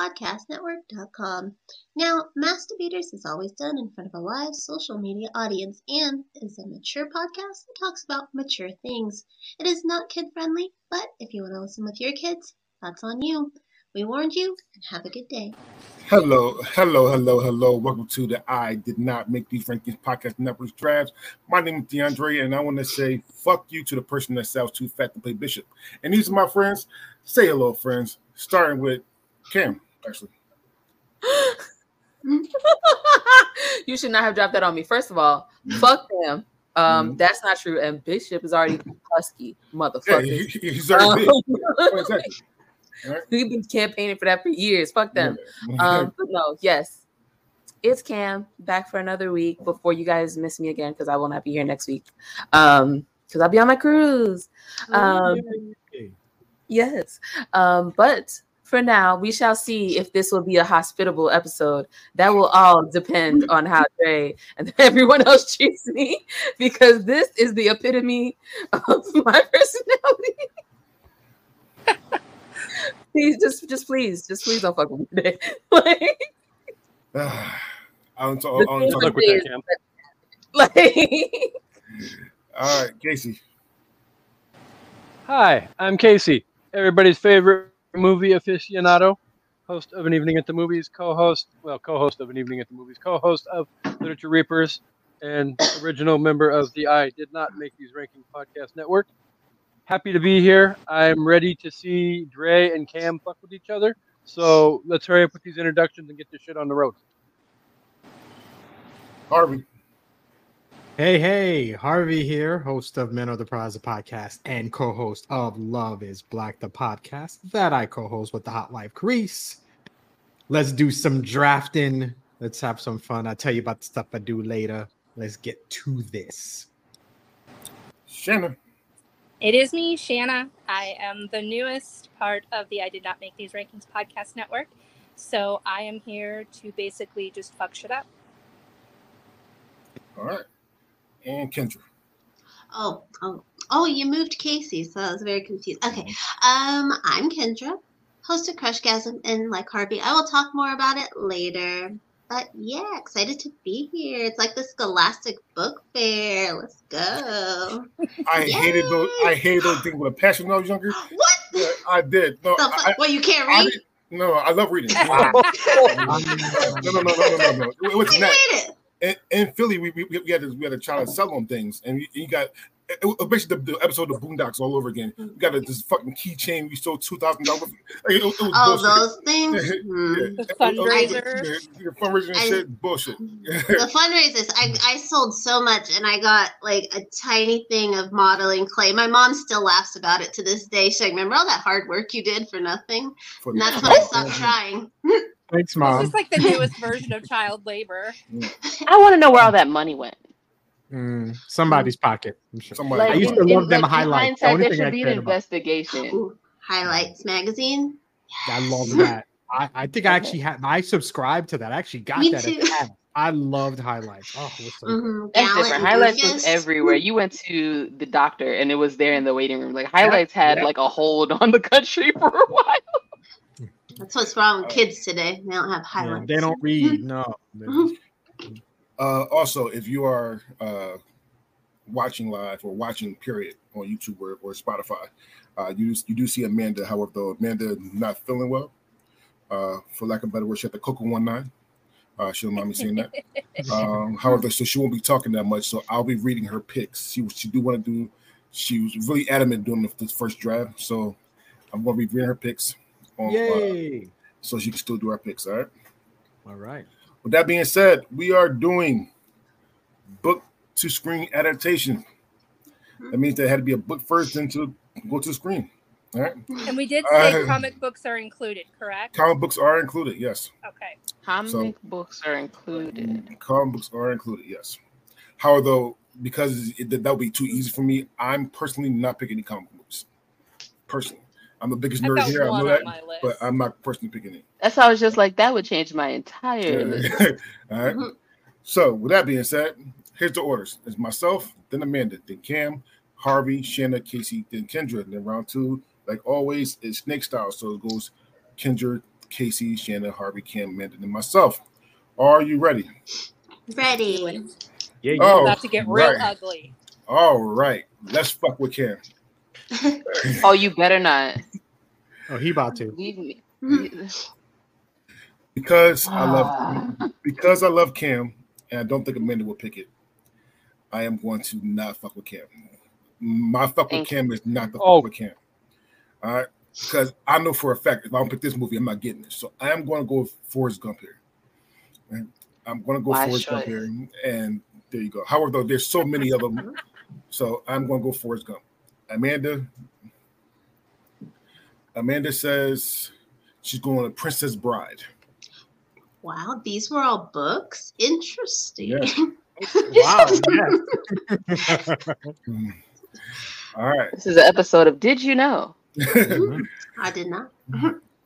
podcastnetwork.com. Now, Mass Debaters is always done in front of a live social media audience and is a mature podcast that talks about mature things. It is not kid friendly, but if you want to listen with your kids, that's on you. We warned you, and have a good day. Hello, hello, hello, hello. Welcome to the I Did Not Make These Rankings podcast network drafts. My name is DeAndre, and I want to say fuck you to the person that sounds too fat to play Bishop. And these are my friends. Say hello, friends. Starting with Cam, actually. you should not have dropped that on me. First of all, fuck them. Um, Mhm. that's not true. And Bishop is already husky, motherfucker. Yeah, he- he- he's already Um, big. Oh, exactly. All right. We've been campaigning for that for years. Fuck them. Yeah. Um, but no, yes, it's Cam back for another week before you guys miss me again because I will not be here next week. Um, because I'll be on my cruise. Um, yes. Um, but for now, we shall see if this will be a hospitable episode. That will all depend mm. on how Dre and everyone else treats me because this is the epitome of my personality. please, just, just please, just please don't fuck with me today. like, I don't talk. The I don't talk with with that, is- Cam. like All right, Casey. Hi, I'm Casey, everybody's favorite movie aficionado, host of An Evening at the Movies, co-host, well, co-host of An Evening at the Movies, co-host of Literature Reapers, and original member of the I Did Not Make These Ranking Podcast Network. Happy to be here. I'm ready to see Dre and Cam fuck with each other. So let's hurry up with these introductions and get this shit on the road. Harvey. Hey, hey, Harvey here, host of Men of the Prize, the podcast, and co host of Love is Black, the podcast that I co host with the Hot Life Crease. Let's do some drafting. Let's have some fun. I'll tell you about the stuff I do later. Let's get to this. Shannon. It is me, Shanna. I am the newest part of the I Did Not Make These Rankings podcast network. So I am here to basically just fuck shit up. All right. And Kendra. Oh, oh, oh, you moved Casey, so I was very confused. Okay, um, I'm Kendra, host of Crushgasm, and like Harvey, I will talk more about it later. But yeah, excited to be here. It's like the Scholastic Book Fair. Let's go. I hated those. I hated those things with a passion when I was younger. What? Yeah, I did. No, The I, fuck? What, you can't read? did- no, I love reading. No, no, no, no, no, no, no. It wasn't You that. read it. in, in Philly, we, we, we had to, we had to try to sell on things, and you, you got it, basically the, the episode of Boondocks all over again. We got a, this fucking keychain we sold two thousand dollars. It, it was Oh, bullshit. those things? Hmm. Yeah. The It- it- fundraiser. yeah, yeah, and shit, bullshit. The fundraisers, I, I sold so much and I got like a tiny thing of modeling clay. My mom still laughs about it to this day. She's like, Remember all that hard work you did for nothing? For And that's when I stopped trying. Thanks, This Mom. is like the newest version of child labor. I want to know where all that money went. Mm, somebody's pocket. I'm sure. Somebody, I used to in- love in- them like, in highlights. The there thing I should be an investigation. Ooh, Highlights magazine. I love that. I, I think I actually had. I subscribed to that. I actually got Me that. too. At the ad. I loved highlights. Oh, it was so good. hmm That's different. Highlights was everywhere. You went to the doctor and it was there in the waiting room. Like highlights had yep. like a hold on the country for a while. That's what's wrong with kids today. They don't have Yeah, highlights. they don't read. No. Uh, also, if you are uh, watching live or watching period on YouTube or, or Spotify, uh, you you do see Amanda. However, though Amanda not feeling well, uh, for lack of a better word, she had the Coco one nine. Uh, she don't mind me saying that. Um, however, so she won't be talking that much. So I'll be reading her picks. She she do want to do. She was really adamant doing the, this first draft, so I'm going to be reading her picks. On, uh, Yay! so she can still do our picks. All right. All right. With that being said, we are doing book to screen adaptation. That means there had to be a book first, then to go to the screen. All right. And we did say Uh, comic books are included, correct? Comic books are included, yes. Okay. Comic So- books are included. Comic books are included, yes. However, though, because it, that would be too easy for me, I'm personally not picking any comic books. personally. I'm the biggest nerd here. I know that, but I'm not personally picking it. That's how I was just like that would change my entire. list. All right. Mm-hmm. So with that being said, here's the orders: it's myself, then Amanda, then Cam, Harvey, Shanna, Casey, then Kendra. And then round two, like always, is snake style. So it goes Kendra, Casey, Shanna, Harvey, Cam, Amanda, and myself. Are you ready? Ready. Yeah, Oh, about to get real right. ugly. All right. Let's fuck with Cam. Oh, you better not Oh, he about to. leave me. Because I love because I love Cam, and I don't think Amanda will pick it. I am going to not fuck with Cam. My fuck with Thank you. Cam is not the Oh. fuck with Cam. All right, because I know for a fact if I don't pick this movie, I'm not getting it. So I am going to go with Forrest Gump here. Right? I'm going to go Wise Forrest Gump here, and there you go. However, though, there's so many of them, so I'm going to go Forrest Gump. Amanda. Amanda says she's going to Princess Bride. Wow, these were all books. Interesting. Yeah. Wow. yes. Mm. All right. This is an episode of Did You Know? I did not.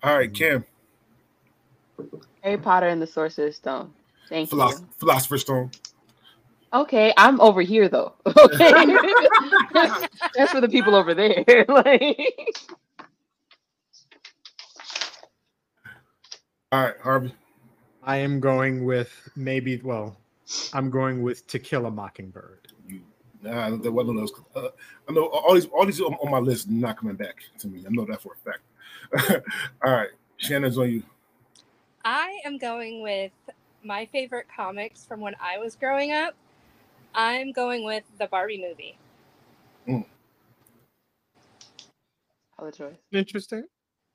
All right, Kim. Harry Potter and the Sorcerer's Stone. Thank Philosoph- you. Philosopher's Stone. Okay, I'm over here though. Okay, that's for the people over there. like, All right, Harvey. I am going with maybe. Well, I'm going with To Kill a Mockingbird. You. Nah, that one of those. Uh, I know all these. All these on, on my list not coming back to me. I know that for a fact. all right, Shannon's on you. I am going with my favorite comics from when I was growing up. I'm going with the Barbie movie. Other choice. Interesting.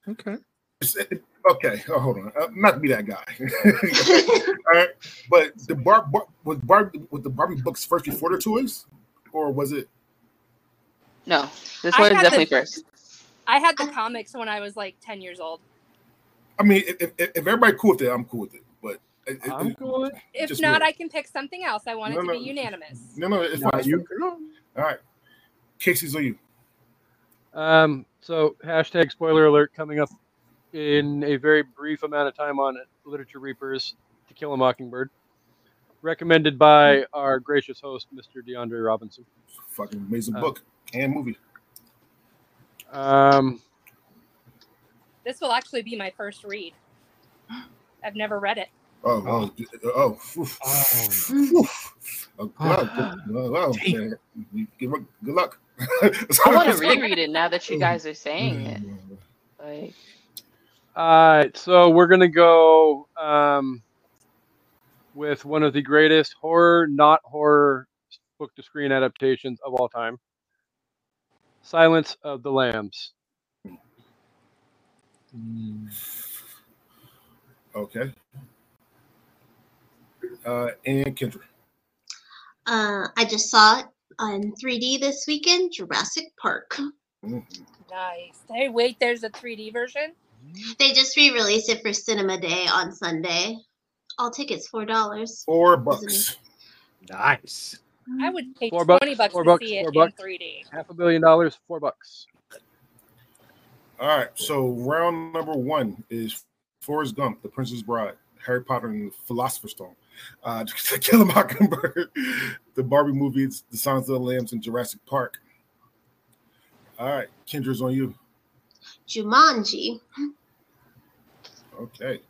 Okay. It- okay, oh, hold on. Uh, not to be that guy. all right, but the bar, bar was Barbie with the Barbie books first before the toys, or was it? No, this I one is definitely the- first. I had the comics when I was like 10 years old. I mean, if, if, if everybody cool with it, I'm cool with it. But it, it- I'm it- If Just not, weird. I can pick something else. I want it to no. be unanimous. no, no, it's Now fine. you. All right, Casey's on you. Um, so hashtag spoiler alert coming up in a very brief amount of time on Literature Reapers to Kill a Mockingbird. Recommended by our gracious host, Mr. DeAndre Robinson. Fucking amazing Uh, book and movie. Um, This will actually be my first read. I've never read it. Oh, oh, oh, oof. Oh. oh, wow, good, wow. Good, luck- good luck. I want to reread it now that you guys are saying it. Like, all right, so we're gonna go um, with one of the greatest horror, not horror, book to screen adaptations of all time. Silence of the Lambs. Okay. Uh, and Kendra. Uh, I just saw it on 3D this weekend. Jurassic Park. Mhm. Nice. Hey, wait, there's a 3D version? They just re-released it for Cinema Day on Sunday. All tickets four dollars. Four bucks. Nice. I would pay Four bucks, 20 bucks four to bucks, see it four in 3D. Half a billion dollars, four bucks. All right. So round number one is Forrest Gump, The Princess Bride, Harry Potter and the Philosopher's Stone, uh, To Kill a Mockingbird, the Barbie movies, The Silence of the Lambs, and Jurassic Park. All right, Kendra's on you. Jumanji. Okay.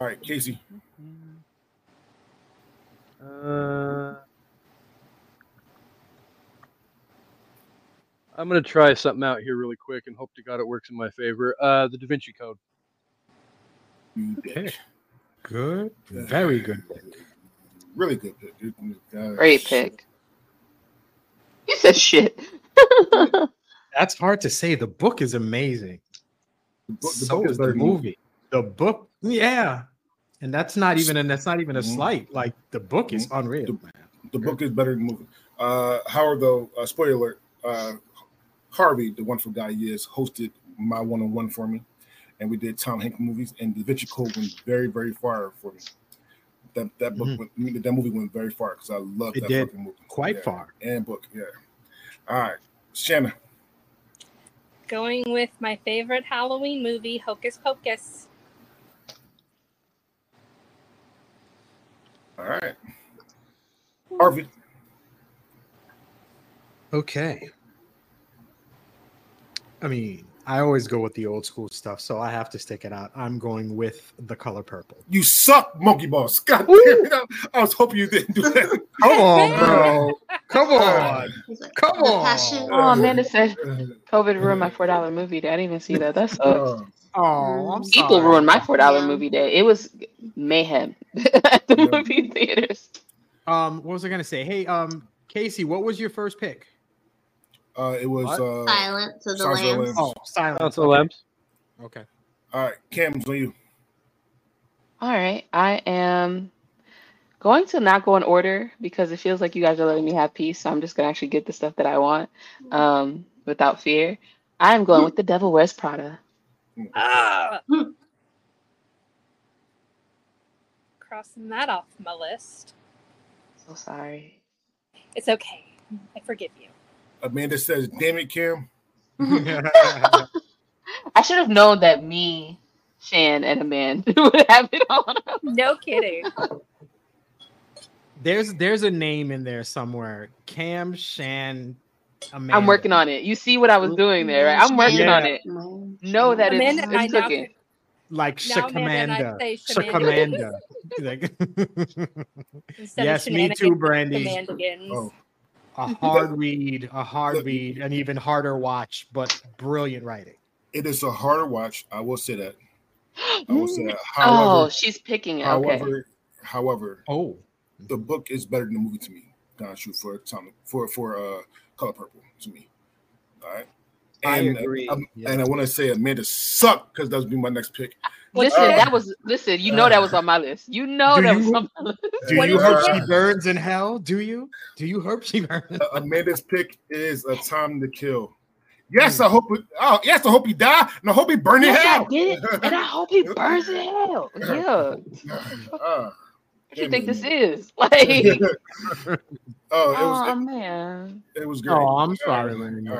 All right, Casey. Uh, I'm gonna try something out here really quick and hope to God it works in my favor. Uh, the Da Vinci Code. Okay. Good. Very good. Really good pick. dude. Uh, great pick. You said shit. That's hard to say. The book is amazing. The book, the so book is the better movie. The book, yeah. And that's not even and that's not even a Mhm. slight. Like the book is unreal. man. The book is better than the movie. Uh, Howard, though, uh, spoiler alert, uh, Harvey, the wonderful guy he is, hosted my one on one for me. And we did Tom Hanks movies, and Da Vinci Code went very, very far for me. that that book Mhm. went, that movie went very far because I love It that did. fucking movie. Quite Yeah. far. And book, yeah. All right, Shanna. Going with my favorite Halloween movie, Hocus Pocus. All right, Harvey. Okay. I mean, I always go with the old school stuff, so I have to stick it out. I'm going with the color purple. You suck, Monkey Boss. God damn it. I was hoping you didn't do that. Come on, bro. Come on. Like, Come on. passion. Oh, Amanda said COVID ruined my four dollar movie day. I didn't even see that. That sucks. Oh, I'm People sorry. ruined my four dollar Yeah. movie day. It was mayhem at the Yeah. movie theaters. Um, what was I gonna say? Hey, um, Casey, what was your first pick? Uh, it was What? uh, Silence of the Silence of Lambs. Lambs. Oh, silence. Council Okay. Lamps. Okay. all right. Cam's on you. All right, I am going to not go in order because it feels like you guys are letting me have peace. So I'm just gonna actually get the stuff that I want um, without fear. I am going with the Devil Wears Prada. Ah! Crossing that off my list. So sorry. It's okay. I forgive you. Amanda says, "Damn it, Cam." I should have known that me, Shan, and Amanda would have it on. No kidding. there's there's a name in there somewhere. Cam Shan. Amanda. I'm working on it. You see what I was doing there, right? I'm working on it. Know that it's, Amanda and I it's now cooking. like Now Amanda and I Shakamanda. Shakamanda. Like- yes, me too, shenanigans, Brandy. Oh, A hard read, a hard read, an even harder watch, but brilliant writing. it is a harder watch. I will say that. I will say that. Oh, she's picking it. Okay. however, however, Oh, the book is better than the movie to me. Gonna shoot for Tom for for uh color purple to me. All right. I And, agree. um, Yeah. and I want to say Amanda sucked because that would be my next pick. Listen, your- that was listen. You know that was on my list. You know that you? was on my list. do What you hope she burns in hell? Do you? Do you hope she burns? Uh, Amanda's pick is a time to kill. Yes, I hope. It, oh, yes, I hope he die, and I hope he burn in Yes, I hell. get it, and I hope he burns in hell. Yeah. Uh, What you think this is? Like, oh, it oh was man. it, it was great. Oh, I'm sorry, right, Lenny.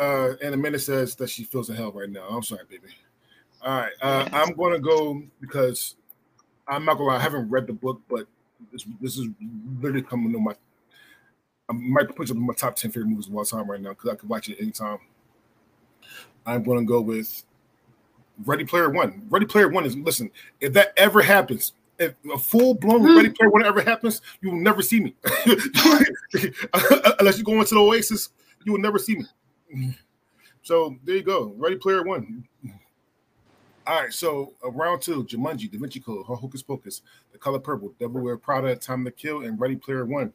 Uh, and Amanda says that she feels in hell right now. I'm sorry, baby. All right, uh, I'm going to go because I'm not gonna lie. I haven't read the book, but this, this is literally coming to my. I might put it in my top ten favorite movies of all time right now because I could watch it anytime. I'm going to go with Ready Player One. Ready Player One is listen. If that ever happens, if a full blown Ready Player One ever happens, you will never see me. Unless you go into the Oasis, you will never see me. So there you go. Ready Player One. All right, so uh, round two, Jumanji, Da Vinci Code, Hocus Pocus, The Color Purple, Devil Wear Prada, Time to Kill, and Ready Player One.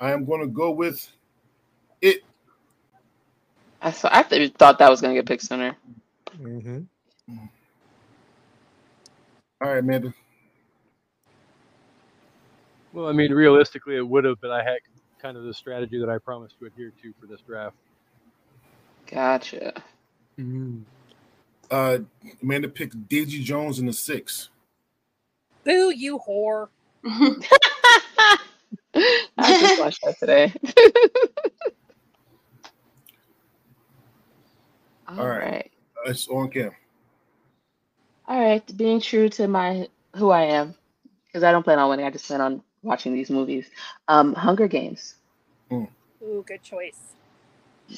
I am going to go with it. I saw, I th- thought that was gonna get picked sooner. Mhm. All right, Amanda. Well, I mean, realistically, it would have, but I had kind of the strategy that I promised to adhere to for this draft. Gotcha. Mm. Uh, Amanda picked Daisy Jones in the six. Boo, you whore. I just watched that today. All All right. right. Uh, it's on cam. All right. Being true to my who I am, because I don't plan on winning. I just plan on watching these movies. Um, Hunger Games. Ooh, good choice.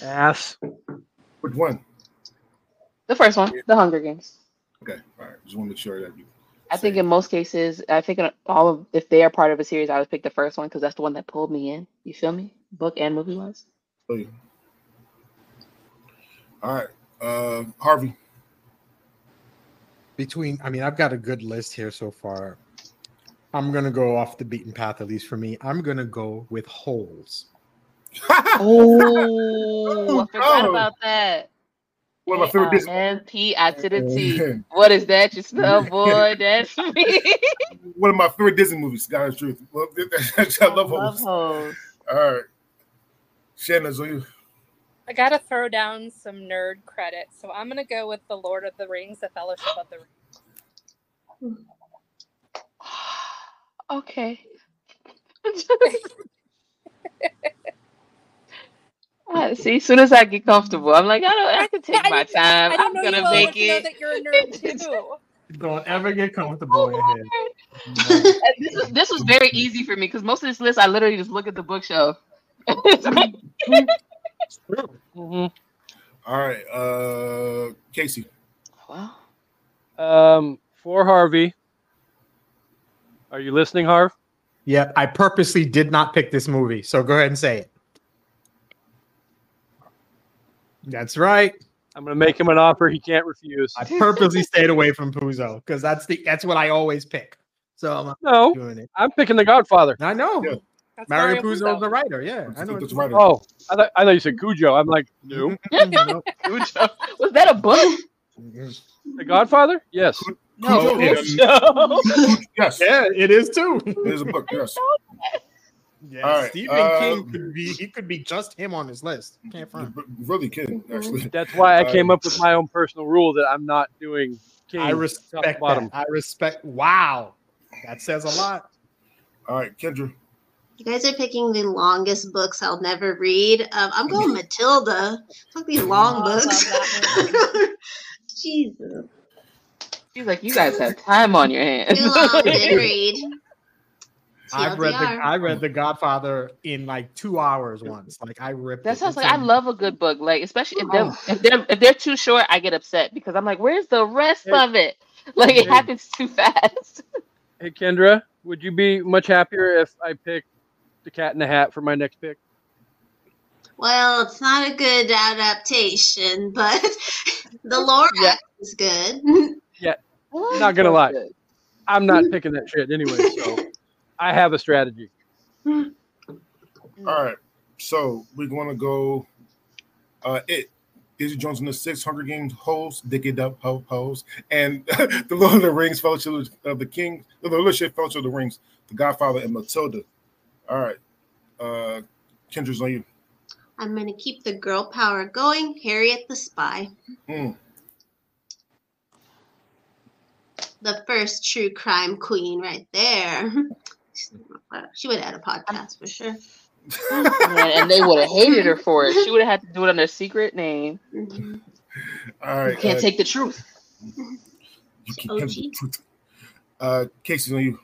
Ass. Which one? The first one, The Hunger Games. Okay, all right. Just want to make sure that you. I think in most cases, I think in all of if they are part of a series, I would pick the first one because that's the one that pulled me in. You feel me? Book and movie wise. Oh, yeah. All right, uh, Harvey. Between, I mean, I've got a good list here so far. I'm gonna go off the beaten path, at least for me. I'm gonna go with holes. Oh, I forgot Oh. about that. One of my favorite Disney. MP I to the T. What is that? You smell, boy? That's me. One of my favorite Disney movies. God's truth. Well, I love Love hoes. hoes. All right, Shannon's on you. I gotta throw down some nerd credit, so I'm gonna go with the Lord of the Rings, the Fellowship of the Ring. Okay. Uh, see, as soon as I get comfortable, I'm like, I don't. I can take I my time. I I'm gonna you make enough to know it. that you're a nerd too. Don't ever get comfortable in here. And this was this was very easy for me because most of this list I literally just look at the bookshelf. It's like- Mhm. All right, uh, Casey. well, Um, for Harvey. Are you listening, Harv? Yeah, I purposely did not pick this movie, so go ahead and say it. That's right. I'm gonna make him an offer he can't refuse. I purposely stayed away from Puzo because that's the that's what I always pick. So I'm No, doing it. I'm picking The Godfather. I know Yeah. That's Mario Mario Puzo is the writer. Yeah, I know. That's right. Oh, I thought, I thought you said Cujo. I'm like, no. No. was that a book? The Godfather? Yes. No, yes. No. yes, Yeah, it is too. It is a book. Yes. Yeah, All right, Stephen uh, King could be he could be just him on his list. Can't find. Really kidding, actually. That's why I Uh, came up with my own personal rule that I'm not doing King. I top respect bottom. that. I respect. Wow, that says a lot. All right, Kendra. You guys are picking the longest books I'll never read. Um, I'm going Matilda. Fuck these long Oh, I love books. Jesus. She's like, you guys have time on your hands. Too long, didn't read. I've read the I read the Godfather in like two hours once. Like I ripped. That it. sounds It's like I a- love a good book. Like especially if they're Oh. if they're if they're too short, I get upset because I'm like, where's the rest Hey. of it? Like it happens too fast. Hey, Kendra, would you be much happier if I picked The Cat in the Hat for my next pick? Well, it's not a good adaptation, but the lore Yeah. is good. Yeah. Not gonna lie. I'm not picking that shit anyway, so I have a strategy. All right, so we're going to go. Uh, it. Izzy Jones in the Six Hunger Games host, Dick It Up ho- host, and the Lord of the Rings Fellowship of the King, the Fellowship Fellowship of the Rings, The Godfather, and Matilda. All right, uh, Kendra's on you. I'm gonna keep the girl power going. Harriet the Spy, Mm. the first true crime queen, right there. She would add a podcast for sure. Man, and they would have hated her for it. She would have had to do it under a secret name. Mhm. All You can't uh, take the truth. you can- OG. Uh, Casey's on you.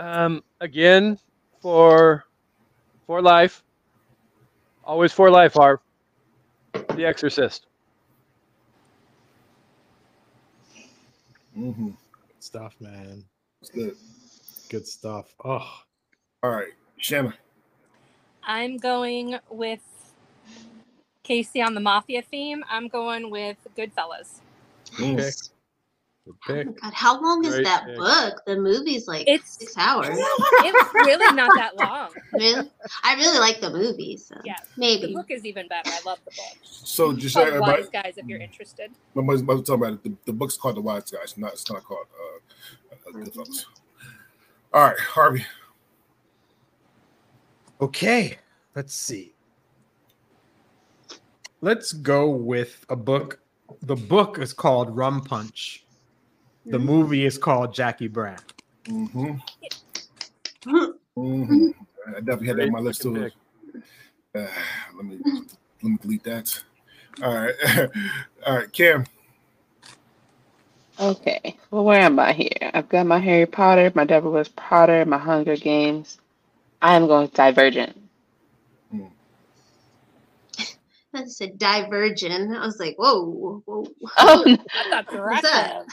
Um, again, for for life, always for life, Harv. The Exorcist. Mm-hmm. Good stuff, man. That's good. Good stuff. Oh, All right, Shanna. I'm going with Casey on the mafia theme. I'm going with Goodfellas. Okay. good Oh pick. my God, how long is Great that pick. book? The movie's like It's- six hours. It's really not that long. really? I really like the movie, so Yeah. Maybe the book is even better. I love the book. So just It's say called. Wise Guys if you're interested. My mother's mother talking about it. The, the book's called The Wise Guys. Not it's not called uh, Goodfellas. All right, Harvey. Okay, let's see. Let's go with a book. The book is called Rum Punch. The movie is called Jackie Brown. Mm-hmm. Mm-hmm. I definitely had that on my list too. Uh, let me let me delete that. All right, all right, Cam. Okay. Well, where am I here? I've got my Harry Potter, my Devil Wears Potter, my Hunger Games. I am going with Divergent. I said Divergent. I was like, whoa, whoa. Oh, no, I thought What's that?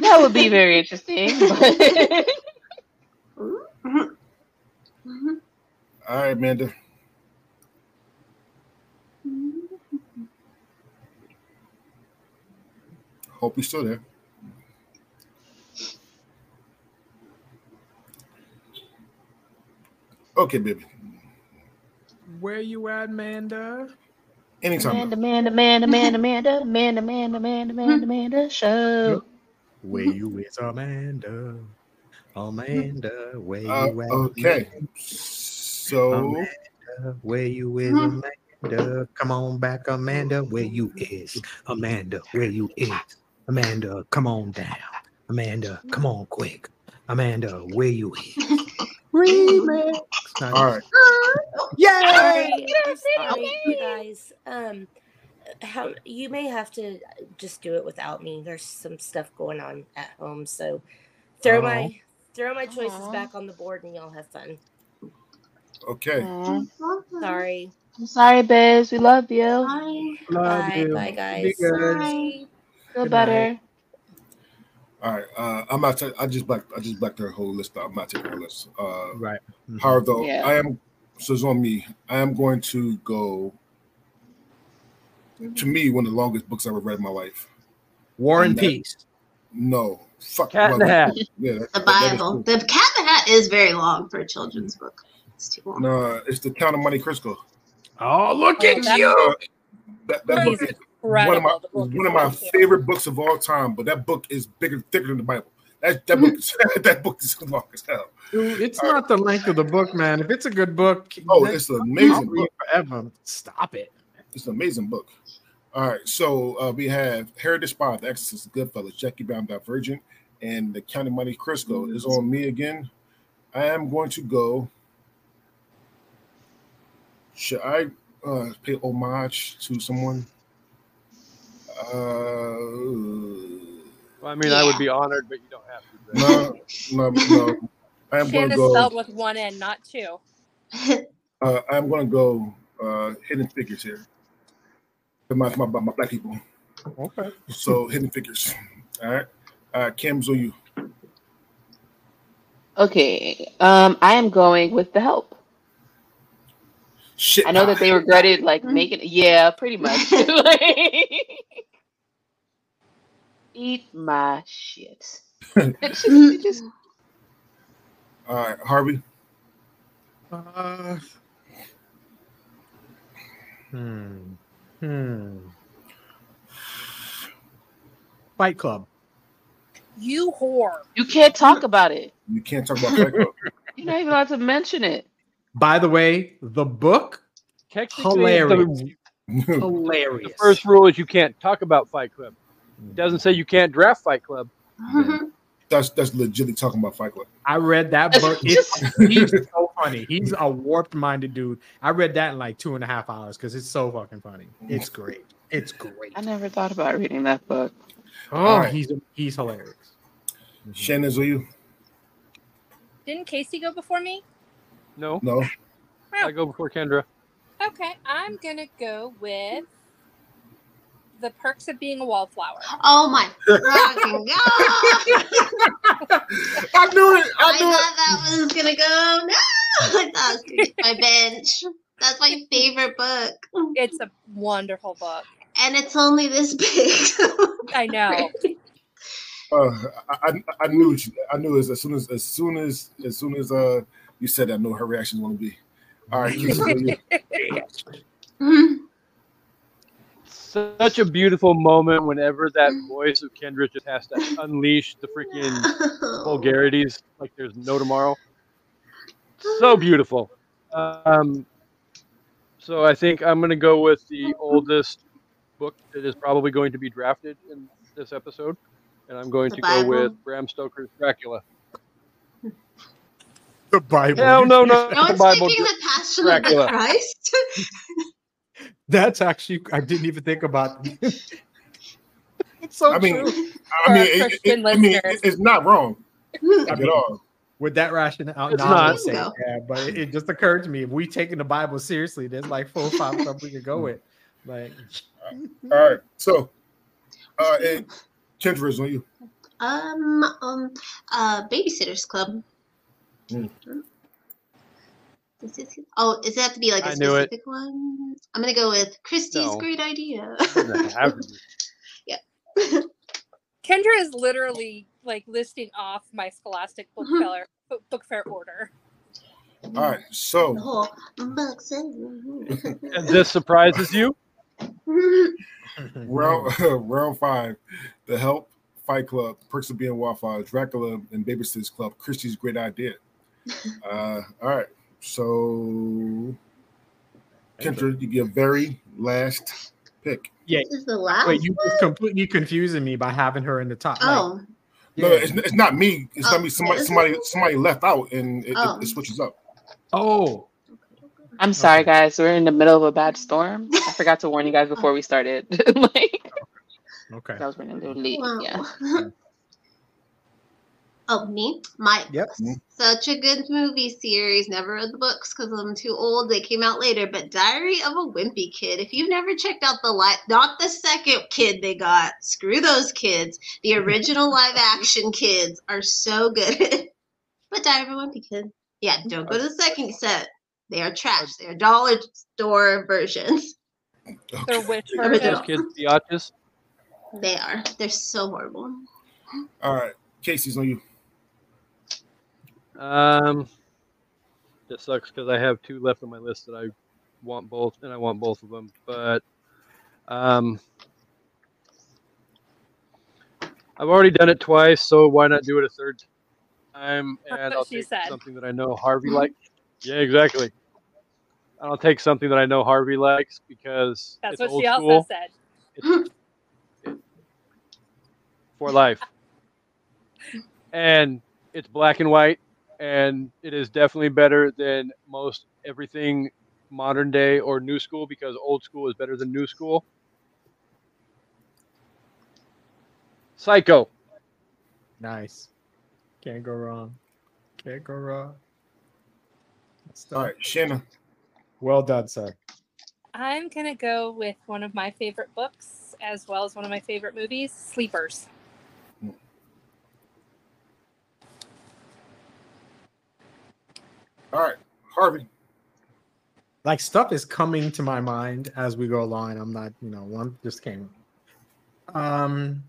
That would be very interesting. But. All right, Amanda. Mm-hmm. Hope you're still there. Okay, baby. Where you at, Manda? Anytime. Amanda, Amanda, Amanda, Amanda, Amanda, Amanda, Amanda, Amanda, Amanda, Amanda, show. Where you is Amanda? Amanda, where you Uh, at? okay. So Amanda, where you is Amanda? Come on back, Amanda. Where you is Amanda? Where you is Amanda? Come on down, Amanda. Come on quick, Amanda, where you at? Remix. All right. Yay! Sorry, sorry, you guys. Um, how you may have to just do it without me. There's some stuff going on at home, so throw Oh. my throw my choices Aw. back on the board, and y'all have fun. Okay. Aw. Sorry. I'm sorry, Biz. We love you. Bye. Love Bye, you. bye, Be guys. good. Bye. Feel Good better. All right. Uh, I'm not. ta- I just black. I just blacked her whole list out. I'm not taking her list. Uh, Right. however, though, Yeah. I am. So it's on me. I am going to go. To me, one of the longest books I've ever read in my life. War and And that- Peace. No, fuck. Cat in the Hat. Yeah, that- The that- that is Bible. cool. The Cat in the Hat is very long for a children's book. It's too long. No, it's the Count of Monte Cristo. Oh, look Oh, at that- you! Uh, that, that He's book is incredible. one of my The book is one of my favorite books of all time. But that book is bigger, thicker than the Bible. That that book is, that book is long as hell. Dude, it's not the length of the book, man. If it's a good book, Oh, that- it's an amazing I'll book. forever. Stop it. It's an amazing book. All right, so uh, we have Harriet the Spy, The Exorcist, Goodfellas, Jackie Brown, Divergent, and The Count of Monte Cristo is on me again. I am going to go. Should I uh, pay homage to someone? Uh, Well, I mean, I would be honored, but you don't have to. no, no, no. I am going to go. spelled with one N, not two. Uh, I'm going to go uh, Hidden Figures here. My, my, my black people. Okay. So Hidden Figures. All right. Uh, Kim's on you. Okay. Um, I am going with the help. Shit. I know that they regretted like making yeah, pretty much. Eat my shit. Just, just All right, Harvey. Uh, hmm. Hmm. Fight Club. You whore. you can't talk about it. You can't talk about Fight Club. You're not even allowed to mention it. By the way, the book hilarious. The, hilarious. the first rule is you can't talk about Fight Club. It doesn't say you can't draft Fight Club. that's that's legitly talking about Fight Club. I read that book. It's, he's so funny. He's a warped minded dude. I read that in like two and a half hours because it's so fucking funny. It's great. It's great. I never thought about reading that book. Oh, All right. he's he's hilarious. Mm-hmm. Shannon's on you. Didn't Casey go before me? No, No. I go before Kendra. Okay, I'm gonna go with the perks of being a wallflower. Oh my fucking god! I knew it. I I knew it. thought that was gonna go. No, I thought it was gonna be my bench. That's my favorite book, It's a wonderful book. and it's only this big. I know. Uh, I, I I knew it. I knew it as soon as as soon as as soon as uh you said that. I know her reaction is going to be. All right, Keisha's on you. Such a beautiful moment whenever that voice of Kendra just has to unleash the freaking vulgarities like there's no tomorrow. So beautiful. Um, so I think I'm going to go with the oldest book that is probably going to be drafted in this episode, and I'm going The to go with Bram Stoker's Dracula. The Bible. Hell no, no, No the one's Bible. thinking the Passion Dracula. of the Christ. That's actually I didn't even think about. it's so I mean, true. I mean, our it, it, I mean, it's not wrong at all. With that rationale, It's not. would say, yeah, but it, it just occurred to me if we taking the Bible seriously, there's like four or five stuff we could go with. Like, All right, so uh, and Kendra's on you. Um, um, uh, Babysitters Club. Mm. Is it- Oh, does it have to be like a I knew it. specific one? I'm gonna go with Kristy's No. great idea. Doesn't have to be. Kendra is literally like listing off my Scholastic book Mhm. fair book, book fair order. All right, so The whole book says- And this surprises you? round round five, The Help, Fight Club, Perks of Being Wildfire, Dracula, and Babysitter's Club. Kristy's great idea. Uh, all right, so Kendra, you get very last pick. yeah. This is the last Wait, you one? completely confusing me by having her in the top. Like, Oh, No, it's, it's not me. It's Oh, not me. Somebody, yeah. somebody, somebody left out, and it, Oh. it, it switches up. Oh, I'm sorry, guys. We're in the middle of a bad storm. I forgot to warn you guys before we started. like, okay. I was running a little late. Wow. Yeah. oh, me? My Yep. such a good movie series. Never read the books because I'm too old. They came out later. But Diary of a Wimpy Kid. If you've never checked out the live, not the second kid they got. Screw those kids. The original live action kids are so good. but Diary of a Wimpy Kid. Yeah, don't go to the second set. They are trash. They are dollar store versions. The witch Original. version. Those kids, biatches. They are. They're so horrible. All right, Casey's on you. Um, it sucks because I have two left on my list that I want both, and I want both of them. But um, I've already done it twice, so why not do it a third time? And I'll take said. something that I know Harvey likes. Yeah, exactly. I'll take something that I know Harvey likes because That's it's what old she also school said. for life, and it's black and white, and it is definitely better than most everything modern day or new school because old school is better than new school. Psycho. Nice. Can't go wrong. Can't go wrong. That's All right, Shanna. Well done, sir. I'm gonna go with one of my favorite books as well as one of my favorite movies, Sleepers. All right, Harvey. Like stuff is coming to my mind as we go along. I'm not, you know, one just came. Um,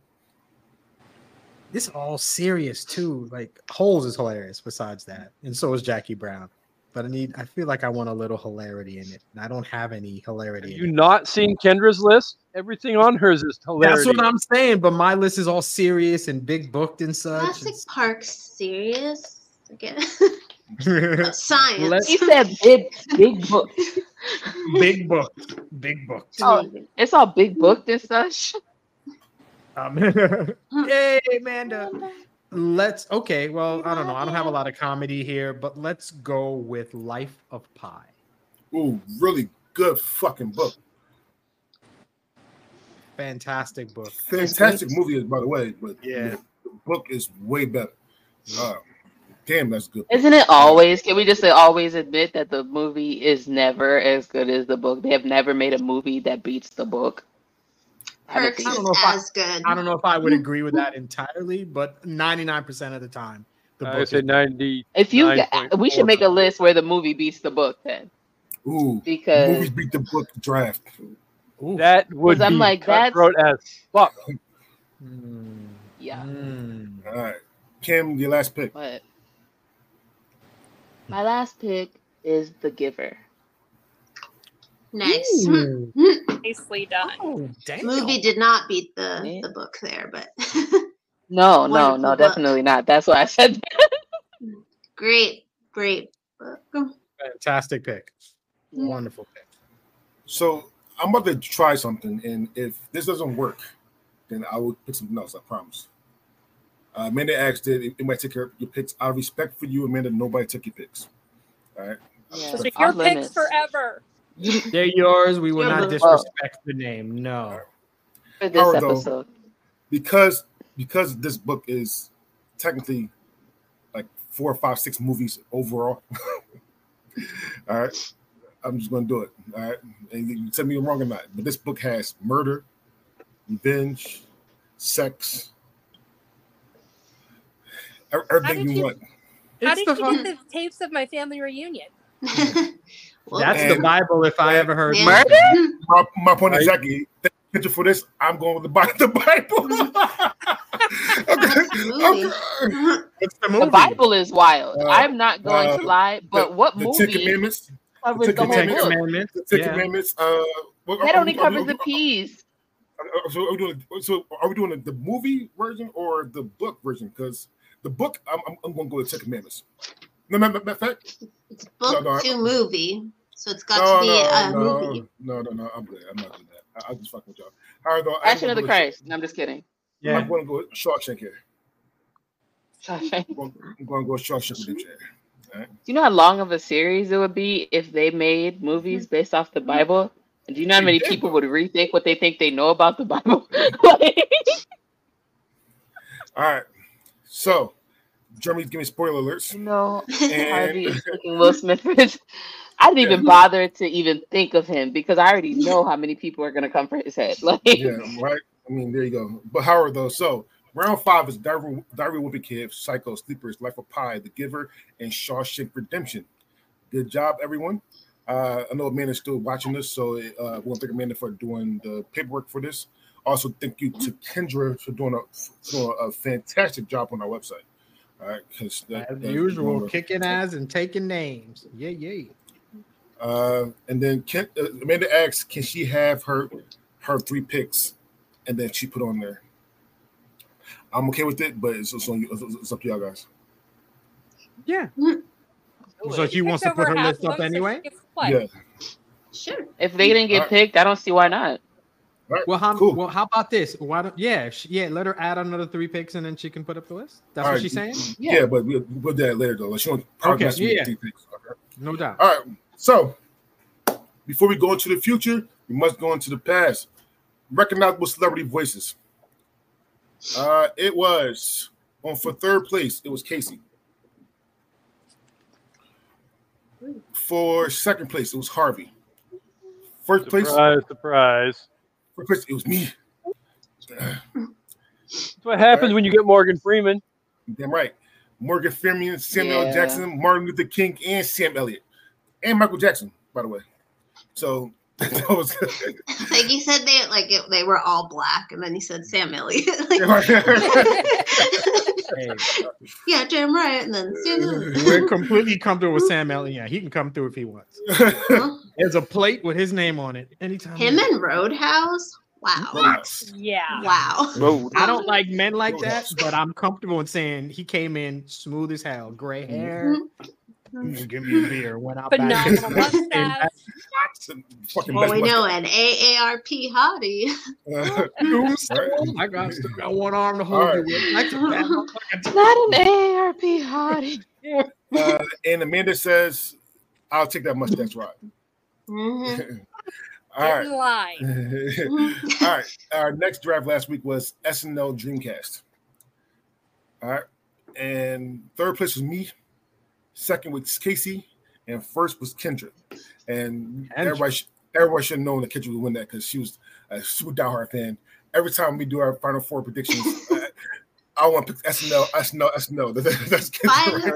this all serious too. Like Holes is hilarious. Besides that, and so is Jackie Brown. But I need. I feel like I want a little hilarity in it. And I don't have any Have hilarity. in you it. not seen Kendra's list? Everything on hers is hilarious. That's what I'm saying. But my list is all serious and big booked and such. Jurassic Park serious. Again. It's- Science. Let's- He said big, big book. big booked. Big booked. Oh, it's all big booked and such. Um, yay, Amanda. Let's okay. Well, I don't know. I don't have a lot of comedy here, but let's go with Life of Pi. Ooh, really good fucking book. Fantastic book. Fantastic movie, is by the way. But Yeah. the book is way better. Uh, damn, that's good. Isn't it always? Can we just say always admit that the movie is never as good as the book? They have never made a movie that beats the book. I don't Perks I is don't know if I- good. I don't know if I would agree with that entirely, but 99% of the time, the I book would say is 90. If you, 9.4. we should make a list where the movie beats the book then, Ooh, because movies beat the book draft. Ooh. That would 'Cause I'm be like, that's- cutthroat as fuck. Mm, yeah. mm. All right, Kim, your last pick. But my last pick is The Giver. Nice. Ooh. Nicely oh, done. Oh. Movie did not beat the, Yeah. the book there, but No, no, no, book. definitely not. That's why I said great, great book. Fantastic pick. Yeah. Wonderful pick. So I'm about to try something, and if this doesn't work, then I will pick something else. I promise. Uh, Amanda asked it. It, it might take care of your picks. Out of respect for you, Amanda, nobody took your picks. All right. Yeah. Those are Off your limits. picks forever. They're yours. We will not disrespect the name. No. for this Howard, though. because because this book is technically like four, five, six movies overall. all right, I'm just gonna do it. All right, and you can tell me I'm wrong or not, but this book has murder, revenge, sex, everything did you you- want. How It's did you fun- get the tapes of my family reunion? Well, That's the Bible if I ever heard. Yeah. Murder? My, my point Right. exactly. Thank you for this. I'm going with the Bible. The Bible. movie. Okay. It's the movie. The Bible is wild. Uh, I'm not going uh, to lie, but what the movie Ten Commandments. covers the the Ten whole Ten? Commandments. The Ten Yeah. Commandments. Uh, That only we- are we- covers the P's. So are we doing? So are we doing the, the movie version or the book version? Because the book, I'm, I'm, I'm going to go to Ten Commandments. No, no, matter of fact, It's book No, no, I- to movie, so it's got no, to be a no, no, movie. no, no, no. I'm good. I'm not doing that. I, I'll just fuck with y'all. All right, though. I'm Passion gonna of the go with- Christ. No, I'm just kidding. Yeah. I'm going to go with Shawshank here. Shawshank. I'm going, I'm going to go Shawshank Redemption. All right. Do you know how long of a series it would be if they made movies mm-hmm. based off the Bible? And do you know how They many did. people would rethink what they think they know about the Bible? Like- All right. So, Jeremy's giving spoiler alerts. no, And- Harvey is taking Will Smith. I didn't even bother to even think of him because I already know how many people are gonna come for his head. Like, yeah, right. I mean, there you go. But Howard, though, so round five is Diary, Diary of Wimpy Kid, Psycho, Sleepers, Life of Pi, The Giver, and Shawshank Redemption. Good job, everyone. Uh, I know Amanda's still watching this, so uh, we want to thank Amanda for doing the paperwork for this. Also, thank you to Kendra for doing a, for doing a fantastic job on our website. All right, because As usual, kicking ass and taking names. Yeah, yeah. Uh, and then Ken, uh, Amanda asks, can she have her her three picks, and then she put on there. I'm okay with it, but it's, it's, on you, it's, it's up to y'all guys. Yeah. Do So it. she wants to put her list up them, so she anyway? gets to play. Yeah. Sure. if they didn't get Alright. picked, I don't see why not. Right. Well, how Cool. well how about this? Why don't yeah she, yeah let her add another three picks and then she can put up the list. That's All what right. she's saying. Yeah, but we'll, we'll do that later though. Like, she wants probably Okay, okay, yeah. three picks. Okay. No doubt. All right. So before we go into the future, we must go into the past. Recognizable celebrity voices. Uh, it was on for third place. It was Casey. For second place, it was Harvey. First place, Surprise, surprise. first place, it was me. That's what happens when you get Morgan Freeman. Damn right. Morgan Freeman, Samuel Yeah. Jackson, Martin Luther King, and Sam Elliott, and Michael Jackson, by the way. So that was like you said, they like it, they were all black, and then you said Sam Elliott. Like, yeah, damn right. And then Sam we're completely comfortable with Sam Elliott. Yeah, he can come through if he wants. Huh? There's a plate with his name on it anytime. Him and Roadhouse. Wow. Yeah. Wow. I don't like men like that, but I'm comfortable in saying he came in smooth as hell, gray hair. Mhm. Give me a beer. Went out back. Phenomenal mustache. Fucking Well, best we know an AARP hottie. mustache. Tombstone. I got still got one arm to hold All it with. That's a bad. Not an AARP hottie. uh, and Amanda says, "I'll take that mustache ride." Mhm. All Get right. in line. All right. Our next draft last week was SNL Dreamcast. All right. And third place was me. Second was Casey. And first was Kendra. And Kendra. everybody, sh- everybody should have known that Kendra would win that because she was a super diehard fan. Every time we do our Final Four predictions, I, I want to pick SNL, SNL, SNL. That's Kendra.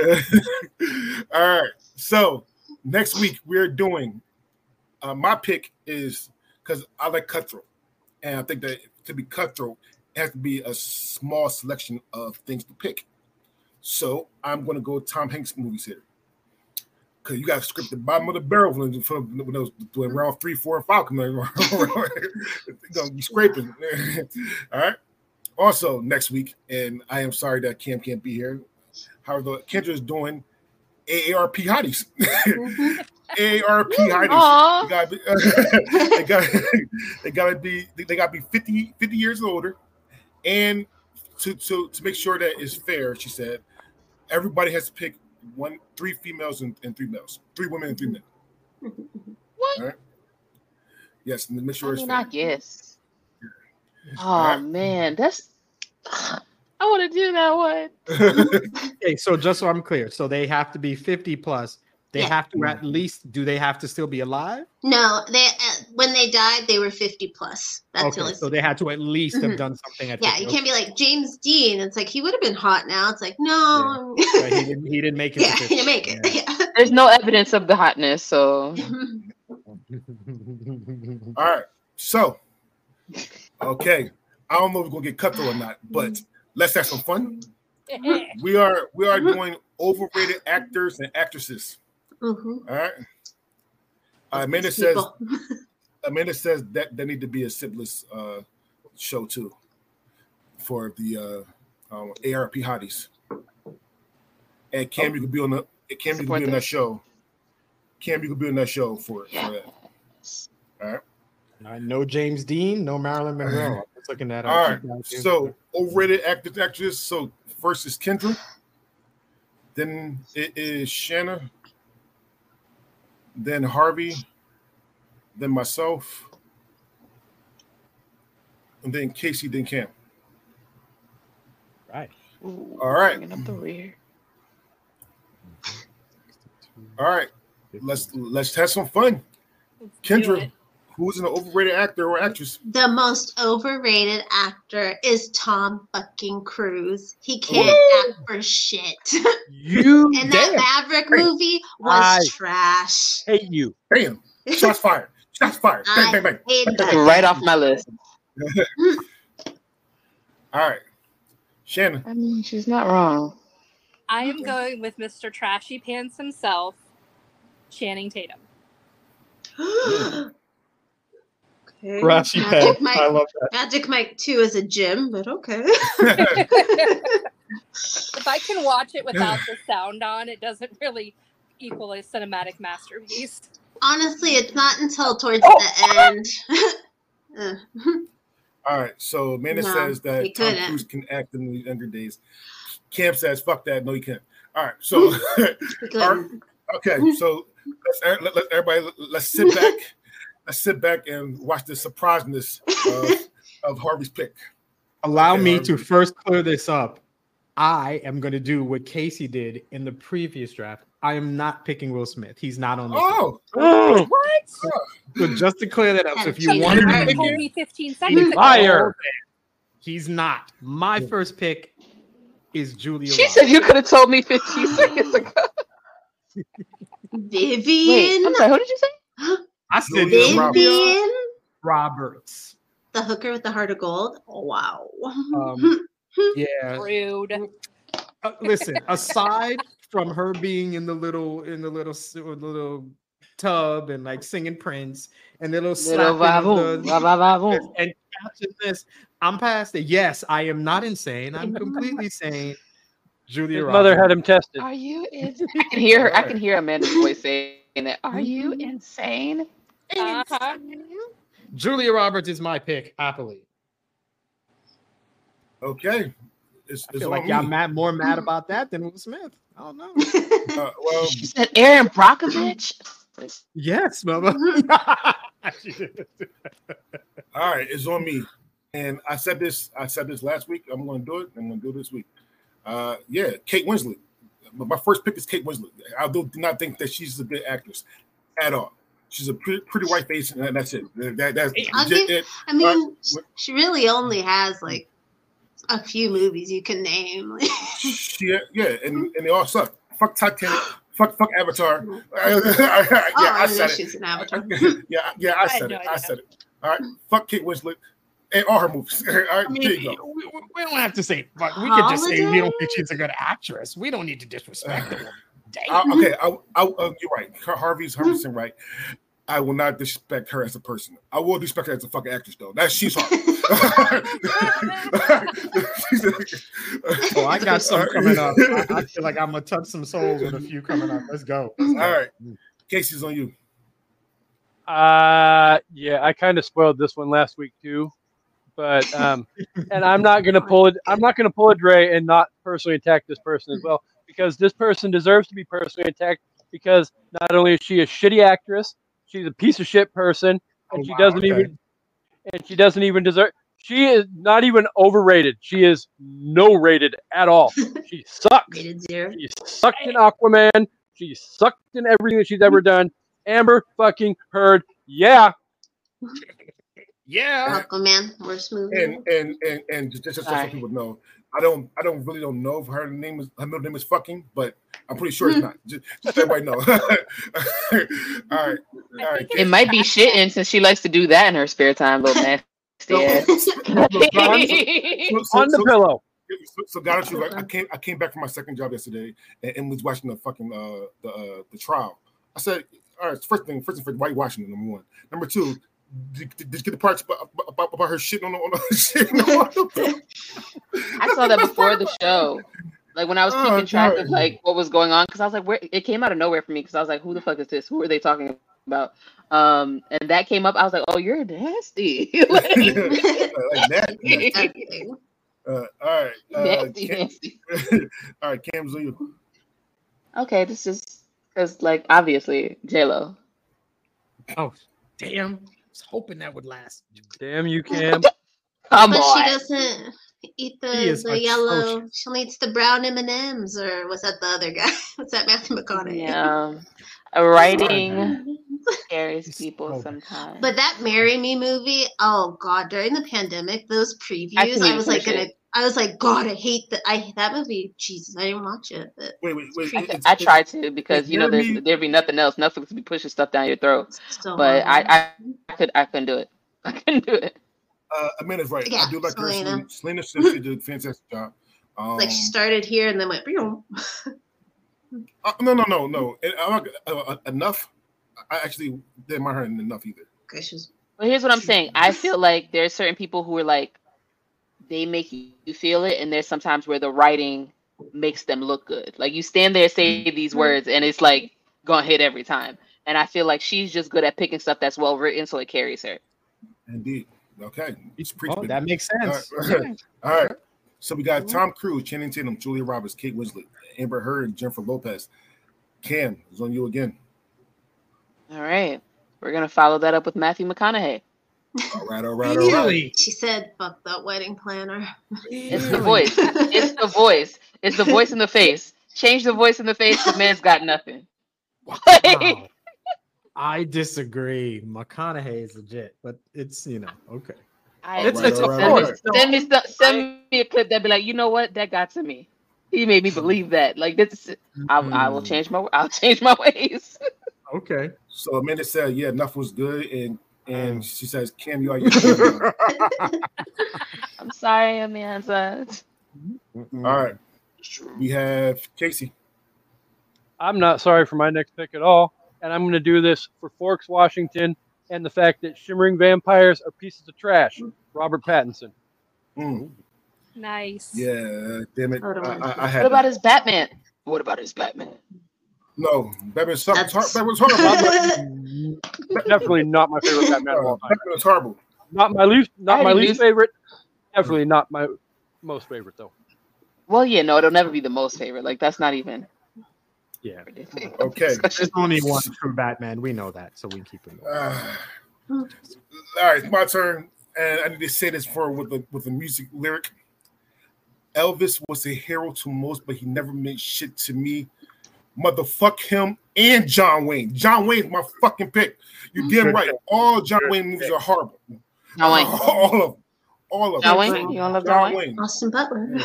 Finally. All right. So next week we're doing. Uh, my pick is because I like cutthroat, and I think that to be cutthroat, it has to be a small selection of things to pick. So I'm going to go Tom Hanks movies here. Because you got to script the bottom of the barrel when, when, when those doing round three, four, and five come in. You're going to be scraping. All right. Also, next week, and I am sorry that Cam can't be here. However, Kendra is doing AARP hotties. AARP hotties. They gotta be, they gotta, they gotta be, they gotta be 50, 50 years older, and to to to make sure that it's fair, she said, everybody has to pick one, three females and, and three males, three women and three men. What? All right. Yes, and to make sure I mean. I guess. Oh Alright. man, that's. I want to do that one. Okay, so just so I'm clear, so they have to be 50 plus. They Yeah. have to at least. Do they have to still be alive? No, they uh, when they died, they were fifty plus. That's okay, really. so they had to at least have Mhm. done something. At yeah, 50. you can't be like James Dean. It's like he would have been hot now. It's like no. Okay, he didn't. He didn't make it. yeah, he didn't make it. Yeah. There's no evidence of the hotness, so All right. So, okay. I don't know if we're gonna get cut cutthroat or not, but let's have some fun. We are we are doing overrated actors and actresses. Mhm. All right. Uh, Amanda These says people. Amanda says that there need to be a Sibless uh, show too for the uh, um, ARP hotties. And Cam, you could be on the Cam, you could Support be on that. that show. Cam, you could be on that show for, for that. I know James Dean, no Marilyn Monroe. looking that All up. right. So overrated actors, actress. So first is Kendra. Then it is Shanna. Then Harvey. Then myself. And then Casey. Then Cam. right. Ooh, All right. bringing up the rear. All right. Let's let's have some fun. Let's do Kendra, it. Who's an overrated actor or actress? The most overrated actor is Tom fucking Cruise. He oh. can't Woo! act for shit. You and that damn Maverick movie was I- trash. hate you. Bam! Shots fired. Shots fired. Bang, bang, bang. hated that. Right off my list. All right. Shannon. I mean, she's not wrong. I am going with Mr. Trashy Pants himself, Channing Tatum. okay. Rashi Magic Pen. Mike, I love that. Magic Mike 2 is a gym, but okay. If I can watch it without the sound on, it doesn't really equal a cinematic masterpiece. Honestly, it's not until towards Oh. the end. All right. So Amanda No, says that he Tom. Cruise can act in the younger days. Camp says, fuck that. No, you can't. All right. So he okay. So let's let, let everybody let's sit back. Let's sit back and watch the surpriseness of, of Harvey's pick. Allow Okay, me Harvey. to first clear this up. I am going to do what Casey did in the previous draft. I am not picking Will Smith. He's not on the Oh, Oh, What? So just to clear that up, so if you Cheater. wanted to You pick him, me 15 seconds ago. liar. he's not. My first pick is Julia. She Roberts. said you could have told me 15 seconds ago. Wait, Vivian. I'm sorry, who did you say? I said Julia Julia Roberts. Vivian. Roberts. The hooker with the heart of gold. Oh, wow. Um, Yeah. Rude. Uh, listen, aside from her being in the little in the little little tub and like singing Prince and the little Little slapping the, va- va- and catching this, I'm past it. Yes, I am not insane. I'm completely sane. Julia His mother had him tested. Are you? Ins- I can hear her. I can hear Amanda's voice saying it. Are you insane? Uh-huh. Julia Roberts is my pick happily. okay. It's, I feel on like y'all me. mad, more mad about that than Will Smith. I don't know. Uh, well, She said Erin Brockovich. Yes, mama. all right, it's on me. And I said this, I said this last week. I'm gonna do it, I'm gonna do it this week. Uh yeah, Kate Winslet. But my first pick is Kate Winslet. I do not think that she's a good actress at all. She's a pretty, pretty white face, and that's it. That, that's I'll legit give- it. I mean, she really only has like a few movies you can name. She, yeah, and, and they all suck. Fuck Titanic. Fuck, fuck Avatar. Oh, yeah, oh, I I said know it. she's an avatar. yeah, yeah, I I had said no it. I said it. All right, fuck Kate Winslet and all her movies. All right, I there you go. we, we- we don't have to say, but we could just say we don't think she's a good actress. We don't need to disrespect her. I, okay, I, I, uh, you're right. Harvey's Harvey's right. I will not disrespect her as a person. I will disrespect her as a fucking actress, though. That she's hard. Oh, I got some coming up. I, I feel like I'm gonna touch some souls with a few coming up. Let's go. Let's go. All right, Casey's on you. Uh, yeah, I kind of spoiled this one last week too, but um, and I'm not gonna pull it. I'm not gonna pull a Dre and not personally attack this person as well because this person deserves to be personally attacked because not only is she a shitty actress, she's a piece of shit person, and Oh, she wow, doesn't okay. even and she doesn't even deserve. She is not even overrated. She is no rated at all. She sucks. Rated zero. She sucked in Aquaman. She sucked in everything that she's ever done. Amber fucking Heard. Yeah. Yeah. Aquaman, worst movie. And and and and just, just so Sorry. people know, I don't I don't really don't know if her name is her middle name is fucking, but I'm pretty sure it's not. Just, just so everybody know. all right, all right. It might be shitting since she likes to do that in her spare time, little nasty ass. So, so, On the so- pillow. So, so got it. Right? I came. I came back from my second job yesterday, and, and was watching the fucking uh the uh, the trial. I said, all right. First thing, first thing, first, why you watching it? Number one. Number two. Did, did did you get the parts about, about, about her shitting on the, on the shitting on the I saw that before the show. Like when I was keeping Oh, track of like what was going on, because I was like, where it came out of nowhere for me. Because I was like, who the fuck is this? Who are they talking about. Um, and that came up. I was like, "Oh, you're nasty." like, like nasty. Everything. Uh, all right. Uh, nasty, Cam, nasty. all right, Cam's you. Okay, this is because, like, obviously, J Lo. Oh, damn. I was hoping that would last. Damn you, Cam. Come but on. she doesn't eat the, the yellow. She only eats the brown M and M's, or was that the other guy? Was that Matthew McConaughey? Yeah, writing scares people sometimes. But that "Marry Me" movie, oh god! During the pandemic, those previews, I I, was like, finish gonna, I was like, God, I hate that. I that movie. Jesus, I didn't watch it. But Wait, wait, wait. I, it's- I it's- tried to because you know Jeremy- there's there'd be nothing else. Netflix would be pushing stuff down your throat. still But I. I I could I couldn't do it. I couldn't do it. Uh, Amanda's right. Yeah, I do like her. Selena. Selena, Selena says she did a fantastic job. Um, like she started here and then went. "Pew." uh, no, no, no, no. And I'm not, uh, uh, enough. I actually didn't mind her enough either. Okay, she was But here's what I'm saying. I feel like there's certain people who are like they make you feel it, and there's sometimes where the writing makes them look good. Like you stand there, say mm-hmm. these words, and it's like gonna hit every time. And I feel like she's just good at picking stuff that's well written, so it carries her. Indeed. Okay. It's Oh, that makes sense. All right. All right. So we got mm-hmm. Tom Cruise, Channing Tatum, Julia Roberts, Kate Winslet, Amber Heard, and Jennifer Lopez. Cam, it's on you again. All right, we're gonna follow that up with Matthew McConaughey. All right, all right, all right. She said, "Fuck that wedding planner." It's the voice. It's the voice. It's the voice in the face. Change the voice in the face. The man's got nothing. Wow. I disagree. McConaughey is legit, but it's you know okay. I, It's- it's send, a me, send me some- send me a clip that'd be like, you know what, that got to me. He made me believe that. Like this, I, I will Mm, change my I'll change my ways. Okay. So Amanda said, yeah, enough was good. And and Mm. she says, Cam, you are your I'm sorry, Amanda. All right. We have Casey. I'm not sorry for my next pick at all, and I'm going to do this for Forks, Washington, and the fact that shimmering vampires are pieces of trash. Robert Pattinson. Mm, Nice. yeah, damn it. I I, I, for I What had about his Batman? What about his Batman? No. Batman sucked. That's- Batman was horrible. Definitely not my favorite Batman of all time. Batman was horrible. Not my least, not I my already least favorite. Definitely not my most favorite though. Well, yeah, no, it'll never be the most favorite. Like that's not even. Yeah. Okay. There's only one from Batman. We know that, so we can keep it. Uh, all right, it's my turn, and I need to say this for with the with the music lyric. Elvis was a hero to most, but he never meant shit to me. Motherfuck him and John Wayne. John Wayne's my fucking pick. You damn right. All John Wayne movies are horrible. John Wayne. All of them. All of them. John Wayne. You don't love John Wayne? Austin Butler.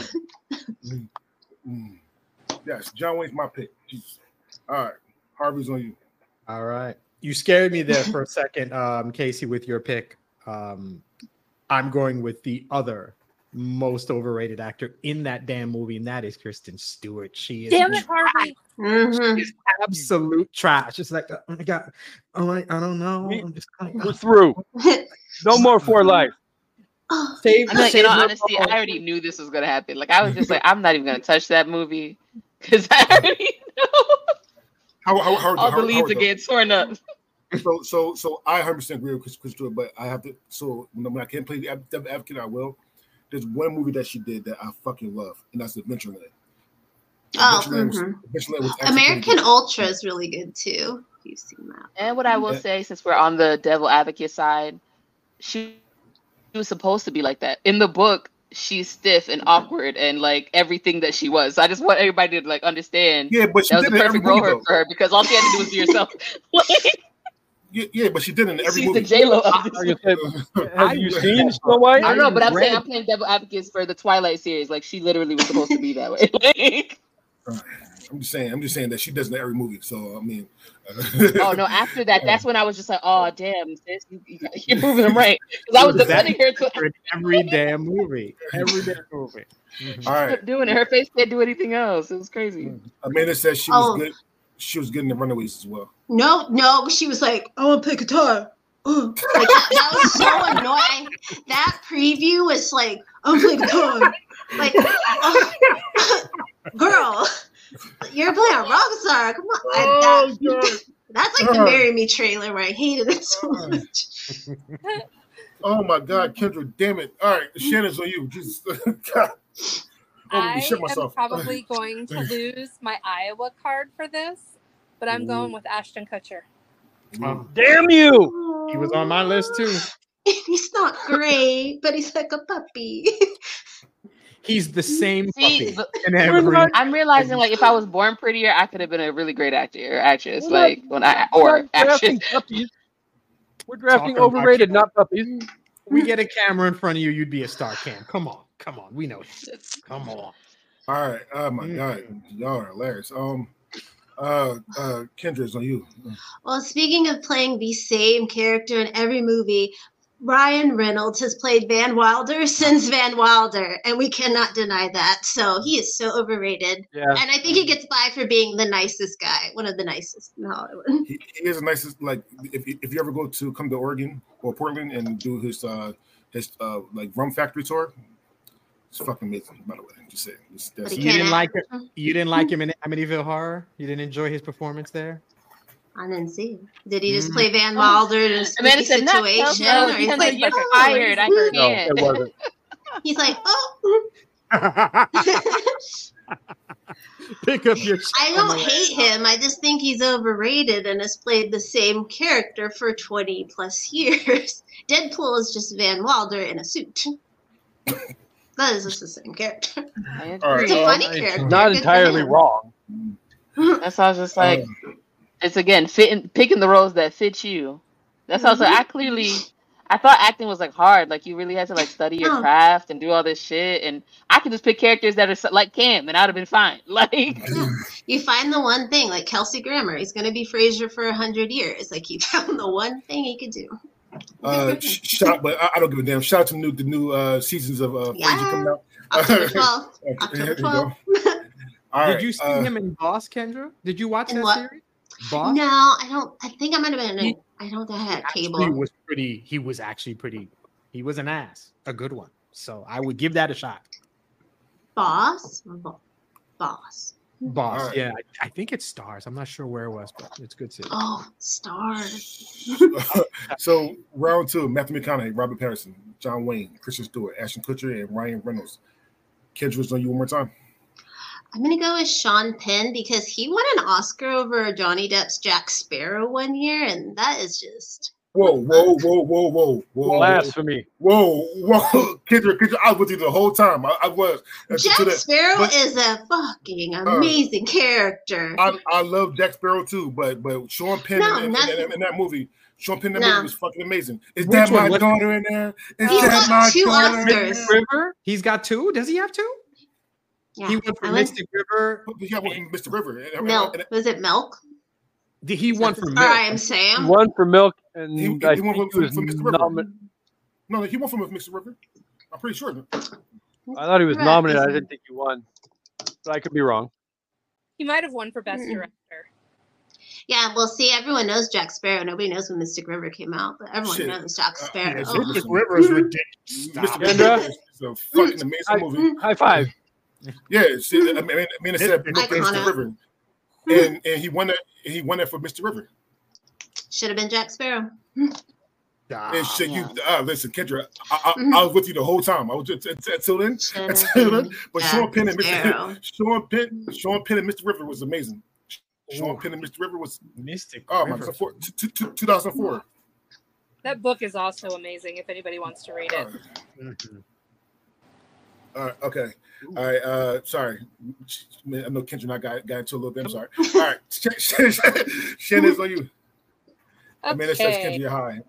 Mm. Yes, John Wayne's my pick. Jesus. All right, Harvey's on you. All right. You scared me there for a second, um, Casey, with your pick. Um, I'm going with the other most overrated actor in that damn movie, and that is Kristen Stewart. She is Damn it, Harvey. Mhm. She's absolute trash. It's like, oh my god, oh my, I don't know. I'm just like, We're through. No more for life. Oh, save, I'm like, save you know, honestly, I already knew this was gonna happen. Like I was just like, I'm not even gonna touch that movie because I already know How, how, how, all how, the leads are getting torn up. So, so, so I 100 percent agree with Chris, Chris Stewart, but I have to. So when I can't play the ad- devil advocate, I will. There's one movie that she did that I fucking love, and that's Adventureland. Oh, Adventureland was, mhm. Adventureland was American. Ultra is really good too. You've seen that. And what I will Yeah. say, since we're on the devil advocate side, she, she was supposed to be like that. In the book, she's stiff and awkward and like everything that she was. So I just want everybody to like understand Yeah, but she that was did the it in every perfect role for though. for her because all she had to do was be herself. Like, Yeah, yeah, but she did it in every she's movie. the J Lo of I have you seen Snow White? I don't know, but I'm saying I'm playing devil advocates for the Twilight series. Like she literally was supposed to be that way. Like, I'm just saying. I'm just saying that she does it in every movie. So I mean. Uh, oh no! After that, that's when I was just like, "Oh damn, sis, you, you, you're proving them right." Because I was That- defending her to in every damn movie. Every damn movie. All right. kept doing it. Her face can't do anything else. It was crazy. Amanda said she was Oh. good. She was good in the Runaways as well. No, no, she was like, I want to play guitar. Like, that, that was so annoying. That preview was like, I want to play guitar. Like, uh, ugh. girl, you're playing a rock star. Come on. Oh, that- That's like the Marry Me trailer where I hated it so much. Oh my God, Kendra, damn it! All right, Shannon's on you. Just God. Oh, let I shit am probably going to lose my Iowa card for this, but I'm going with Ashton Kutcher. Oh, Damn you! he was on my list too. He's not great, but he's like a puppy. He's the same See, puppy but in every. I'm realizing like if I was born prettier, I could have been a really great actor or actress. We're not- Like when I We're or not drafting actress. puppies. We're drafting Talking overrated, not puppies. We get a camera in front of you, you'd be a star cam. Come on, come on, we know. it. Come on. All right. Oh my Mm. God, y'all are hilarious. Um, uh, uh, Kendra's on you. well, speaking of playing the same character in every movie, Ryan Reynolds has played Van Wilder since Van Wilder, and we cannot deny that. So he is so overrated. Yeah. And I think he gets by for being the nicest guy, one of the nicest in Hollywood. He, he is the nicest. Like, if if you ever go to come to Oregon or Portland and do his uh his uh like rum factory tour, it's fucking amazing. By the way, just saying. It's, that's, You didn't can't like act. it. You didn't like him in Amityville Horror. You didn't enjoy his performance there. I didn't see. him. Did he just Mm. play Van Wilder in a Amanda spooky situation? so, or he's because like, you're "Oh," fired. I he's- No, can't. it wasn't. He's like, oh. Pick up your. I don't hate him. I just think he's overrated and has played the same character for 20 plus years. Deadpool is just Van Wilder in a suit. That is just the same character. I All right. It's a funny It's character. not Good entirely him. wrong. That's why I was just like, um, it's again fitting, picking the roles that fit you. That's also Mm-hmm. I clearly, I thought acting was like hard. Like you really had to like study your No. craft and do all this shit. And I could just pick characters that are so- like Cam, and I'd have been fine. Like You find the one thing, like Kelsey Grammer. He's going to be Frasier for a 100 years. Like, he found the one thing he could do. Uh, sh- shout, but I, I don't give a damn. Shout out to the new the new uh seasons of uh Yeah. Frasier coming out. October 12th. Okay, October here we go. 12th. All Did you see uh, him in Boss, Kendra? Did you watch that what? series? Boss. No, I don't. I think I might have been in. He- I don't think I had Actually cable. was pretty. He was actually pretty. He was an ass, a good one. So I would give that a shot. Boss? Bo- Boss. Boss. All right. Yeah, I, I think it's Starz. I'm not sure where it was, but it's good to. Oh, stars. so round two: Matthew McConaughey, Robert Pattinson, John Wayne, Kristen Stewart, Ashton Kutcher, and Ryan Reynolds. Kendra's on you one more time. I'm gonna go with Sean Penn because he won an Oscar over Johnny Depp's Jack Sparrow one year, and that is just Whoa, whoa, whoa, whoa, whoa, whoa, Blasphemy. whoa, whoa, Kendra, Kendra, I was with you the whole time. I, I was. Uh, Jack the- Sparrow but- is a fucking amazing character. I, I love Jack Sparrow too, but but Sean Penn No, in, in, nothing. in, in that movie, Sean Penn in that No. movie was fucking amazing. Is Which that my What- daughter in there? Is He's that got my two daughter in Oscars. River. He's got two. Does he have two? yeah, He won for Mystic River. But Yeah, well, Mr. River. And- and- Milk. and- Was it Milk? He- He won for Or Milk. I am He Sam. won for Milk, and He- he I won think for- he was for Mr. River. nomi- No, he won from Mr. River. I'm pretty sure. I thought he was Right, nominated. I didn't think he won, but I could be wrong. He might have won for Best Mm-mm. Director. Yeah, well, see, everyone knows Jack Sparrow. Nobody knows when Mystic River came out, but everyone Shit. knows Jack Uh, Sparrow. yeah, Mystic. River is ridiculous. Stop Mr. it. Kendra? River is a fucking amazing I- movie. High five. Yeah, see, I mean, I mean, it said Iconic. Mr. River, and and he won that. He won that for Mr. River. Should have been Jack Sparrow. Stop. And shit, you uh, listen, Kendra, I, I, Mhm. I was with you the whole time. I was just until then. Until then. But Jack Sean Penn and Mr. Sean Penn, Sean Penn and Mr. River was amazing. Sean Ooh. Penn and Mr. River was Mystic. oh my River. god, four, t- t- t- 2004. That book is also amazing if anybody wants to read it. All right, okay. All right, uh, sorry. I know Kendra and I got, got into a little bit. I'm sorry. All right, Shannon, Shannon's on you. Okay. I mean, it says Kendra, you're high.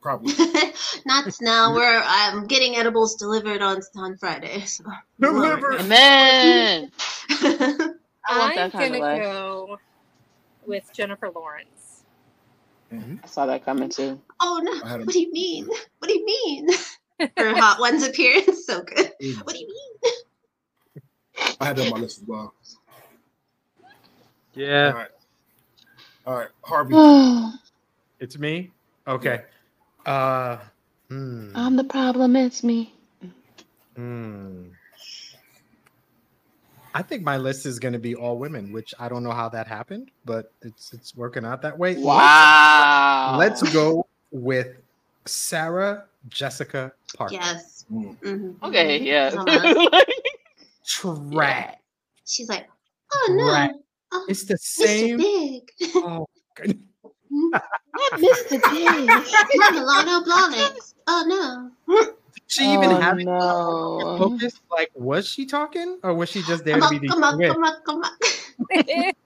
Probably. Not now. We're I'm getting edibles delivered on on Friday. So. Delivered. Amen. I want I'm that kind gonna of life. go with Jennifer Lawrence. I saw that coming too. oh no! A- What do you mean? What do you mean? Her Hot Ones appearance, so good. What do you mean? I had that on my list as well. Yeah. right. All right, Harvey. It's me. Okay. Uh. Hmm. I'm the problem. It's me. hmm. I think my list is going to be all women, which I don't know how that happened, but it's it's working out that way. Wow. Let's, let's go with Sarah Jessica Parker. Yes. Mm. Mhm. Okay, yeah. Uh-huh. Trash. She's like, oh no, Right. oh, It's the Mr. same. Big. Oh, goodness. I missed the day. Manolo Blahniks. Oh no. she even oh, have it no. focused? Like, was she talking, or was she just there Come to on, be the come on, come on, come on.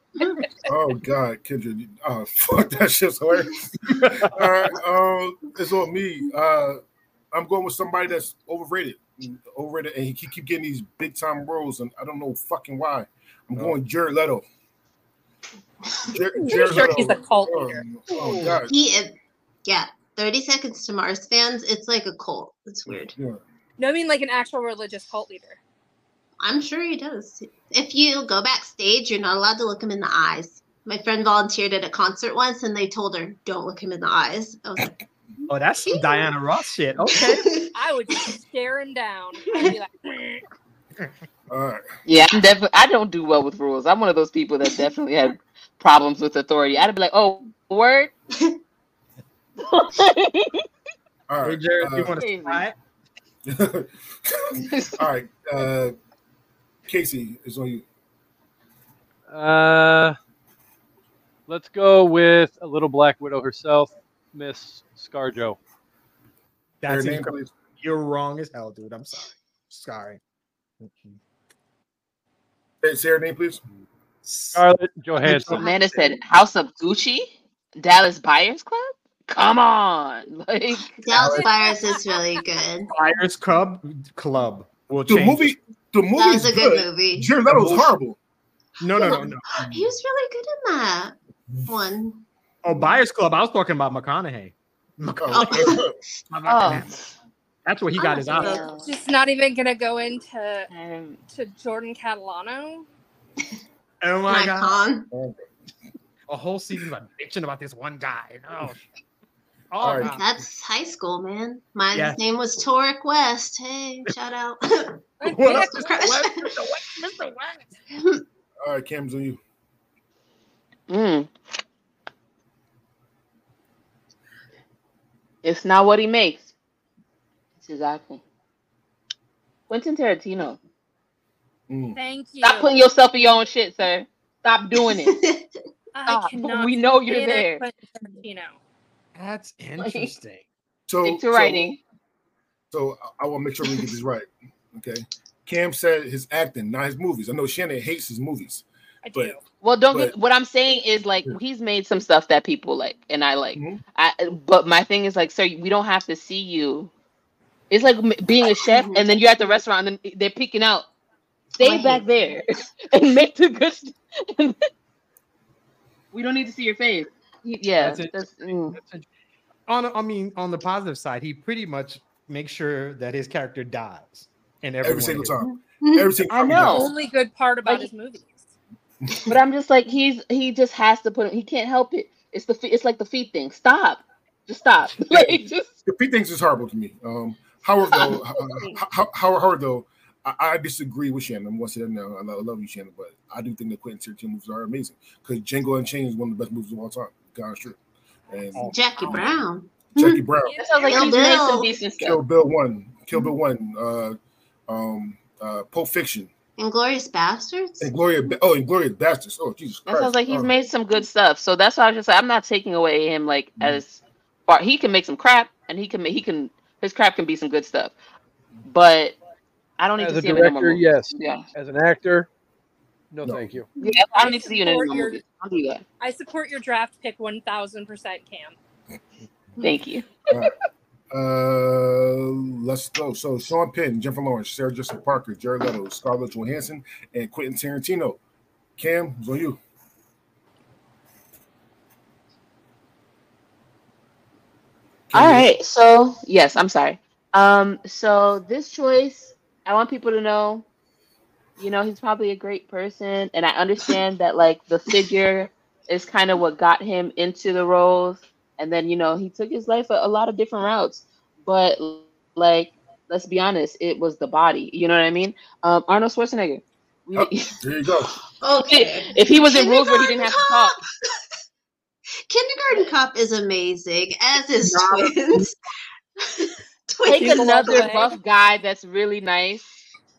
Oh God, Kendra, oh fuck that shit's hilarious. All right, um, it's on me. Uh, I'm going with somebody that's overrated, overrated, and he keep, keep getting these big time roles, and I don't know fucking why. I'm Oh. going Jared Leto. Jer- Jared sure Leto. he's a cult Oh, leader. Oh, oh God, He is, yeah. 30 Seconds to Mars fans, it's like a cult. It's weird. yeah. No, I mean like an actual religious cult leader. I'm sure he does. If you go backstage, you're not allowed to look him in the eyes. My friend volunteered at a concert once and they told her, don't look him in the eyes. I was like, Oh, that's some Diana Ross shit. Okay. I would just stare him down. I'd be like, All right, Yeah, I'm definitely. I don't do well with rules. I'm one of those people that definitely had problems with authority. I'd be like, "Oh, word." all Hey, right, Jared, you uh, want to try it? all right. Uh, Casey is on you. Uh, let's go with a little Black Widow herself, Miss ScarJo. That's Her name, please. You're wrong as hell, dude. I'm sorry. Sorry. Hey, say her name, please. Scarlett Johansson. Amanda said, "House of Gucci, Dallas Buyers Club." Come on, like Dallas Buyers is really good. Buyers Club Club will The change. movie, the movie That was is a good good. movie. Jared Leto was horrible. No, no, no, no. He was really good in that one. Oh, Buyers Club. I was talking about McConaughey. Oh, oh, That's where he got his Oscar. yeah. just not even gonna go into Um, to Jordan Catalano. Oh my My god! con. A whole season of bitching about this one guy. Oh, oh All right. God. That's high school, man. My Yeah. name was Torek West. Hey, shout out. What else Mr. West? Mr. West. All right, Cam's on you. mm. It's not what he makes. It's exactly. Quentin Tarantino. Mm. Thank you. Stop putting yourself in your own shit, sir. Stop doing it. Stop. We know you're stand there. Quentin Tarantino. That's interesting. So, Stick to so- writing. So, I, I want to make sure we get this right. Okay. Cam said his acting, not his movies. I know Shannon hates his movies. I But- do. Well, don't But- get what I'm saying is like Yeah. he's made some stuff that people like, and I like. Mhm. I but my thing is like, sir, we don't have to see you. It's like being a chef, Mhm. and then you're at the restaurant, and then they're peeking out. I Stay back there and make the good. St- we don't need to see your face. Yeah, That's that's, mm. That's. On, I mean, on the positive side, he pretty much makes sure that his character dies in every, Every single one time. Mhm. Every single I time. he know. does. Only good part about Like- his movies. But I'm just like he's he just has to put. him, He can't help it. It's the fe- it's like the feet thing. Stop. Just stop. like just The feet things is horrible to me. Um, Howard though, uh, Ho- Howard, Howard though, I, I disagree with Shannon. I'm gonna say now. I love- I love you, Shannon, but I do think the Quentin Tarantino movies are amazing because Django Unchained is one of the best movies of all time. God's truth. And Oh. Jackie Brown. Jackie Brown, that sounds like Kill he's made some Bill. decent Kill. Bill One, Kill Bill One, uh, um, uh, Pulp Fiction, Inglorious Bastards. and Gloria. Oh, and Gloria Bastards. Oh, Jesus That Christ. sounds like he's Oh. made some good stuff. So that's why I was just like, I'm not taking away him like mm-hmm. as far. He can make some crap, and he can he can his crap can be some good stuff. But I don't need As to a see him in any more director, yes. Yeah, As an actor, no, No. thank you. yeah. I don't need to see you in any Support more your- I'll do that. I support your draft pick 1000% Cam. Thank you. Uh, let's go. So Sean Penn, Jennifer Lawrence, Sarah Jessica Parker, Jared Leto, Scarlett Johansson, and Quentin Tarantino. Cam, it's on you. Can All you- right. So yes, I'm sorry. Um, so this choice, I want people to know, you know, he's probably a great person, and I understand that like the figure is kind of what got him into the roles, and then you know he took his life a, a lot of different routes, but like let's be honest, it was the body. You know what I mean? Um, Arnold Schwarzenegger. Oh, there you go. Okay. If he was in rules where he didn't have to talk, Kindergarten Cop is amazing, as is Twins. take another way. buff guy that's really nice.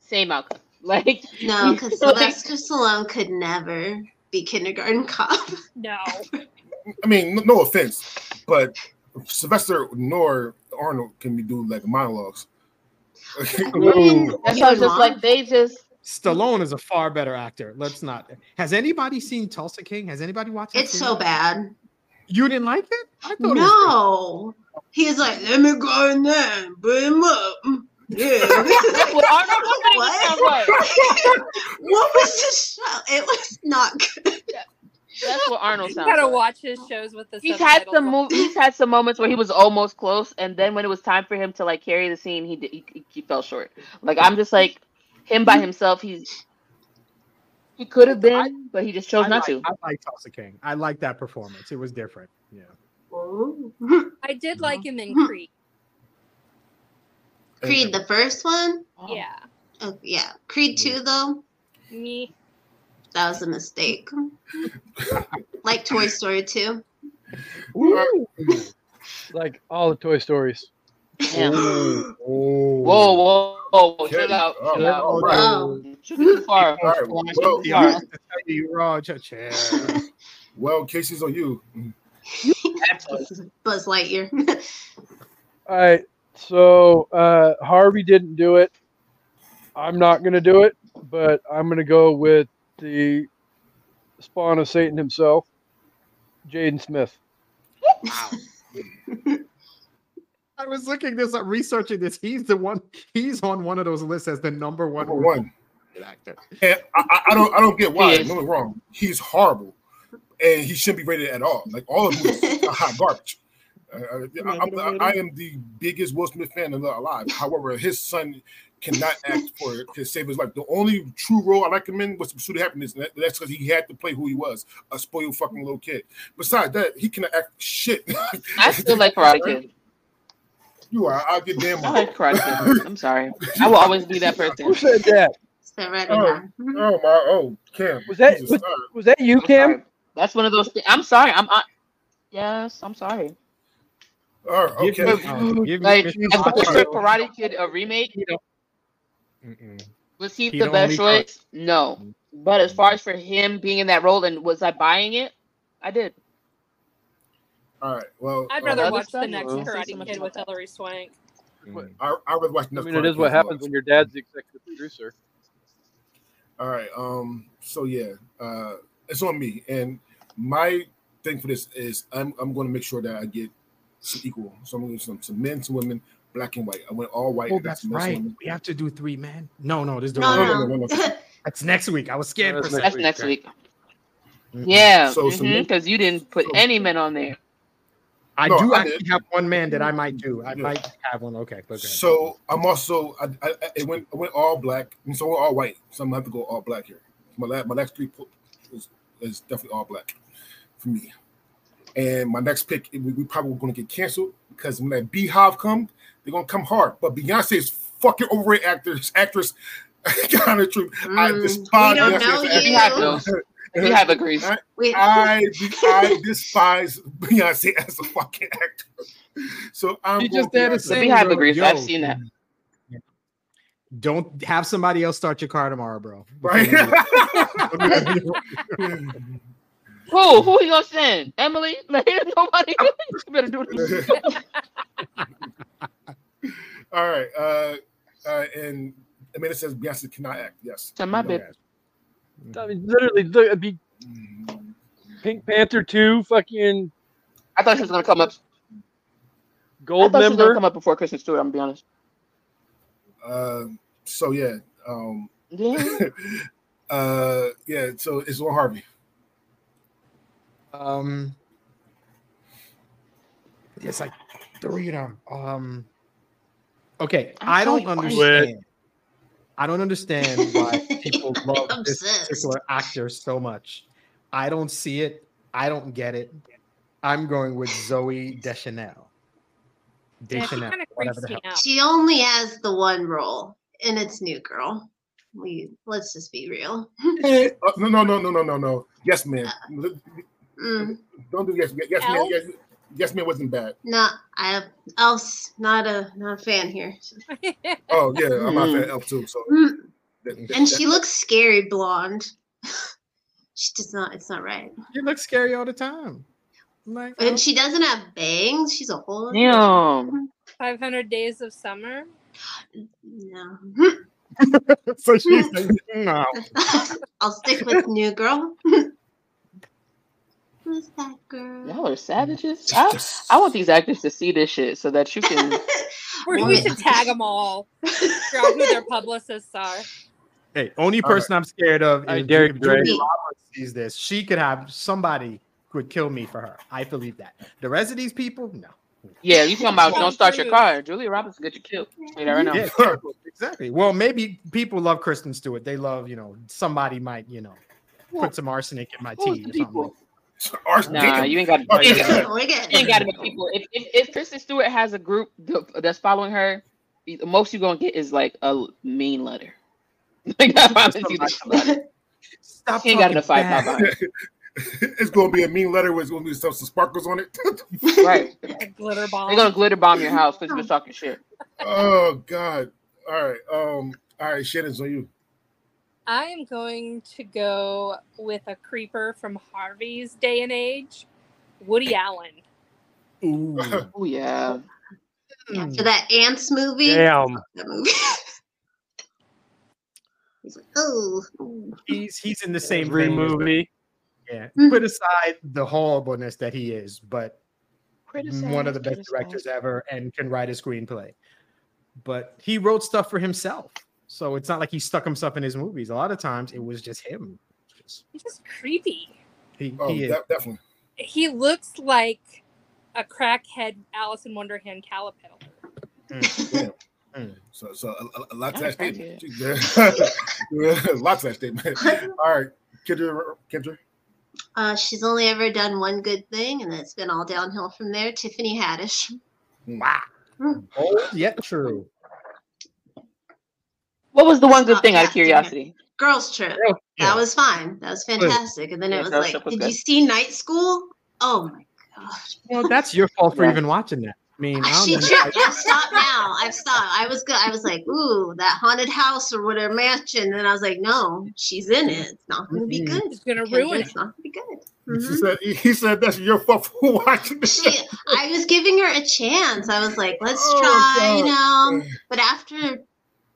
Same outcome. Like No, because like- Sylvester Stallone could never be Kindergarten Cop. No. I mean, no, no offense, but Sylvester nor Arnold can be do like monologues. Mm, that's you I was just like they just Stallone is a far better actor. Let's not. Has anybody seen Tulsa King? Has anybody watched that It's series? so bad. You didn't like it? I thought it No. He's like, let me go in there and put him up. Yeah. what was What? like. what was the show? It was not good. That's what Arnold sounds. You gotta like. watch his shows with the He's had some on. mov- He's had some moments where he was almost close, and then when it was time for him to like carry the scene, he did, he, he fell short. Like I'm just like him by himself. He's he could have been, but he just chose I not like, to. I like Tulsa King. I like that performance. It was different. Yeah. I did like him in. Creed. Creed, the first one? Yeah. Oh, yeah. Creed 2, though, Me. That was a mistake. like Toy Story 2. Like all the Toy Stories. Damn. Oh. Whoa, whoa, whoa! Okay. Chill out, chill out. Oh. Took it too far. All right. Well, The art you, Roger, well, Casey's on you. Buzz Lightyear. All right. So uh, Harvey didn't do it. I'm not going to do it, but I'm going to go with the spawn of Satan himself, Jaden Smith. I was looking this up, researching this. He's the one. He's on one of those lists as the number one. Number one. actor. And I, I- I don't I don't get why. He is. No, wrong. He's horrible, and he shouldn't be rated at all. Like all of them are hot garbage. Uh, I, I'm- I, I am the biggest Will Smith fan alive. However, his son cannot act for to save his life. The only true role I like him in was Pursuit of Happiness. And that's because he had to play who he was, a spoiled fucking little kid. Besides that, he cannot act shit. I still like Karate Kid. You are. I'll get damn. I like Karate Kid. I'm sorry. I will always be that person. Who said that? Sit right Oh. Oh my. Oh, Cam. Was that was, was that you, I'm Cam? sorry. That's one of those. Things. I'm sorry. I'm. I, yes, I'm sorry. All right, Give okay. me- oh, give me Like, Mr. as far as Potter. for Karate Kid a remake, Mm-mm. was he He the the best only choice? No. But as far as for him being in that role, and was I buying it? I did. All right. Well, I'd uh, rather other watch the next we'll say so Karate Kid with that. Hilary Swank. Mm. I I would watch. I mean, it is what happens when your dad's the executive producer. All right. Um. So yeah, uh, it's on me, and my thing for this is I'm I'm going to make sure that I get some equal. So I'm going to some some men, some women, black and white. I went all white. Oh, that's some men, some right. women. We have to do three men. No, no, this is the No, wrong- no, no. no, no, no. That's next week. I was scared No, for a that's That's next week. Mm-mm. Yeah, So some mm-hmm, men- because you didn't put so- any men on there. I No, do I actually did. have one man that I might do. I Yeah. might have one. Okay, okay. So I'm also I, I, I it went I went all black, and so we're all white. So I'm gonna have to go all black here. My last my next three is, is definitely all black for me. And my next pick, we, we probably going to get canceled because when that BeyHive come, they're gonna come hard. But Beyonce is fucking overrated actress. Actress, kind of true. I Mm, despise we don't Beyonce know as We you. have those. We have agrees. I, I, I despise Beyonce as a fucking actor. So I'm You just going there to say, We have bro, agrees. yo, I've seen that. Don't have somebody else start your car tomorrow, bro. right. Who? Who you gonna send? Emily? Like, nobody. you better do this. All right. Uh, uh, and I mean, it says Beyonce cannot act. Yes. So my Okay. bad. I mean, literally, look, it'd be Pink Panther two, fucking I thought she was gonna come up. I gold thought she was gonna member. come up before Christmas too. I'm gonna be honest. Uh, so yeah. Um, Yeah. uh, yeah. So it's Lil Harvey. Um, it's like three of them. Um, okay, I'm I don't so understand. I don't understand why people love this Obsessed. particular actor so much. I don't see it. I don't get it. I'm going with Zooey Deschanel. She Deschanel, kind whatever the hell. she only has the one role, and it's New Girl. we let's just be real. Uh, no, no, no, no, no, no, no. Yes, man. Mm, Don't do yes, yes, man. Elf? Yes, yes, man wasn't bad. no, I else not a not a fan here. Oh yeah, I'm not a fan of Elf too. So Mm, that- that- And that- she looks scary blonde. she does not. It's not right. You look scary all the time. I'm Like, oh, And she doesn't have bangs. She's a whole. Damn. 500 Days of Summer. No. so she's like, no. I'll stick with New Girl. Who's that girl? Y'all are savages. I, I want these actors to see this shit so that you can. We're, we Woman. should tag them all. Figure out who their publicists are. Hey, only All right. person I'm scared of I is dare if you, Julia Dre. Roberts sees this. She could have somebody who would kill me for her. I believe that. The rest of these people, no. Yeah, you talking about don't start your car. Julia Roberts will get you killed. Say that right now. Yeah, exactly. Well, maybe people love Kristen Stewart. They love, you know, somebody might, you know, put some arsenic in my tea or something. People? Nah, you ain't got to. yeah. You ain't got to make people. If, if if Kristen Stewart has a group that's following her, the most you're gonna get is like a mean letter. Like I promise you letter. Stop She ain't got talking enough fight bad. behind it's gonna be a mean letter with gonna be some, some sparkles on it. Right. A glitter bomb. They're gonna glitter bomb your house because you're talking shit. oh God. All right. Um. All right. Shannon's on you. I am going to go with a creeper from Harvey's day and age, Woody Allen. Ooh. Oh yeah. After that Antz movie. Damn. That movie. He's like, oh. He's he's in the same Every movie. Yeah. Mhm. Put aside the horribleness that he is, but one of the best directors ever and can write a screenplay. But he wrote stuff for himself. So it's not like he stuck himself in his movies. A lot of times it was just him. He's just creepy. He, Oh, he is. de- definitely. He looks like a crackhead Alice in Wonderland caterpillar. Mm, mm. So, so a, a- a lot to Not that statement. Lots of that statement. All right, Kendra. Kendra. Uh, she's only ever done one good thing, and it's been all downhill from there. Tiffany Haddish. Wow. Old yet true. What was the one good Stop thing out of casting her. curiosity? Girls Trip. Yeah. That was fine. That was fantastic. And then Yeah, it was like, was did good. you see Night School? Oh my gosh. Well, that's your fault for Yeah. even watching that. I mean, I She don't know. tripped. I've stopped now. I've stopped. I was good. I was like, ooh, that haunted house or whatever mansion. And I was like, no, she's in it. It's not going to be Mhm. good. It's gonna ruin It's it. not going to be good. He Mhm. said. He said that's your fault for watching this. She, I was giving her a chance. I was like, let's Oh, try, you know. But after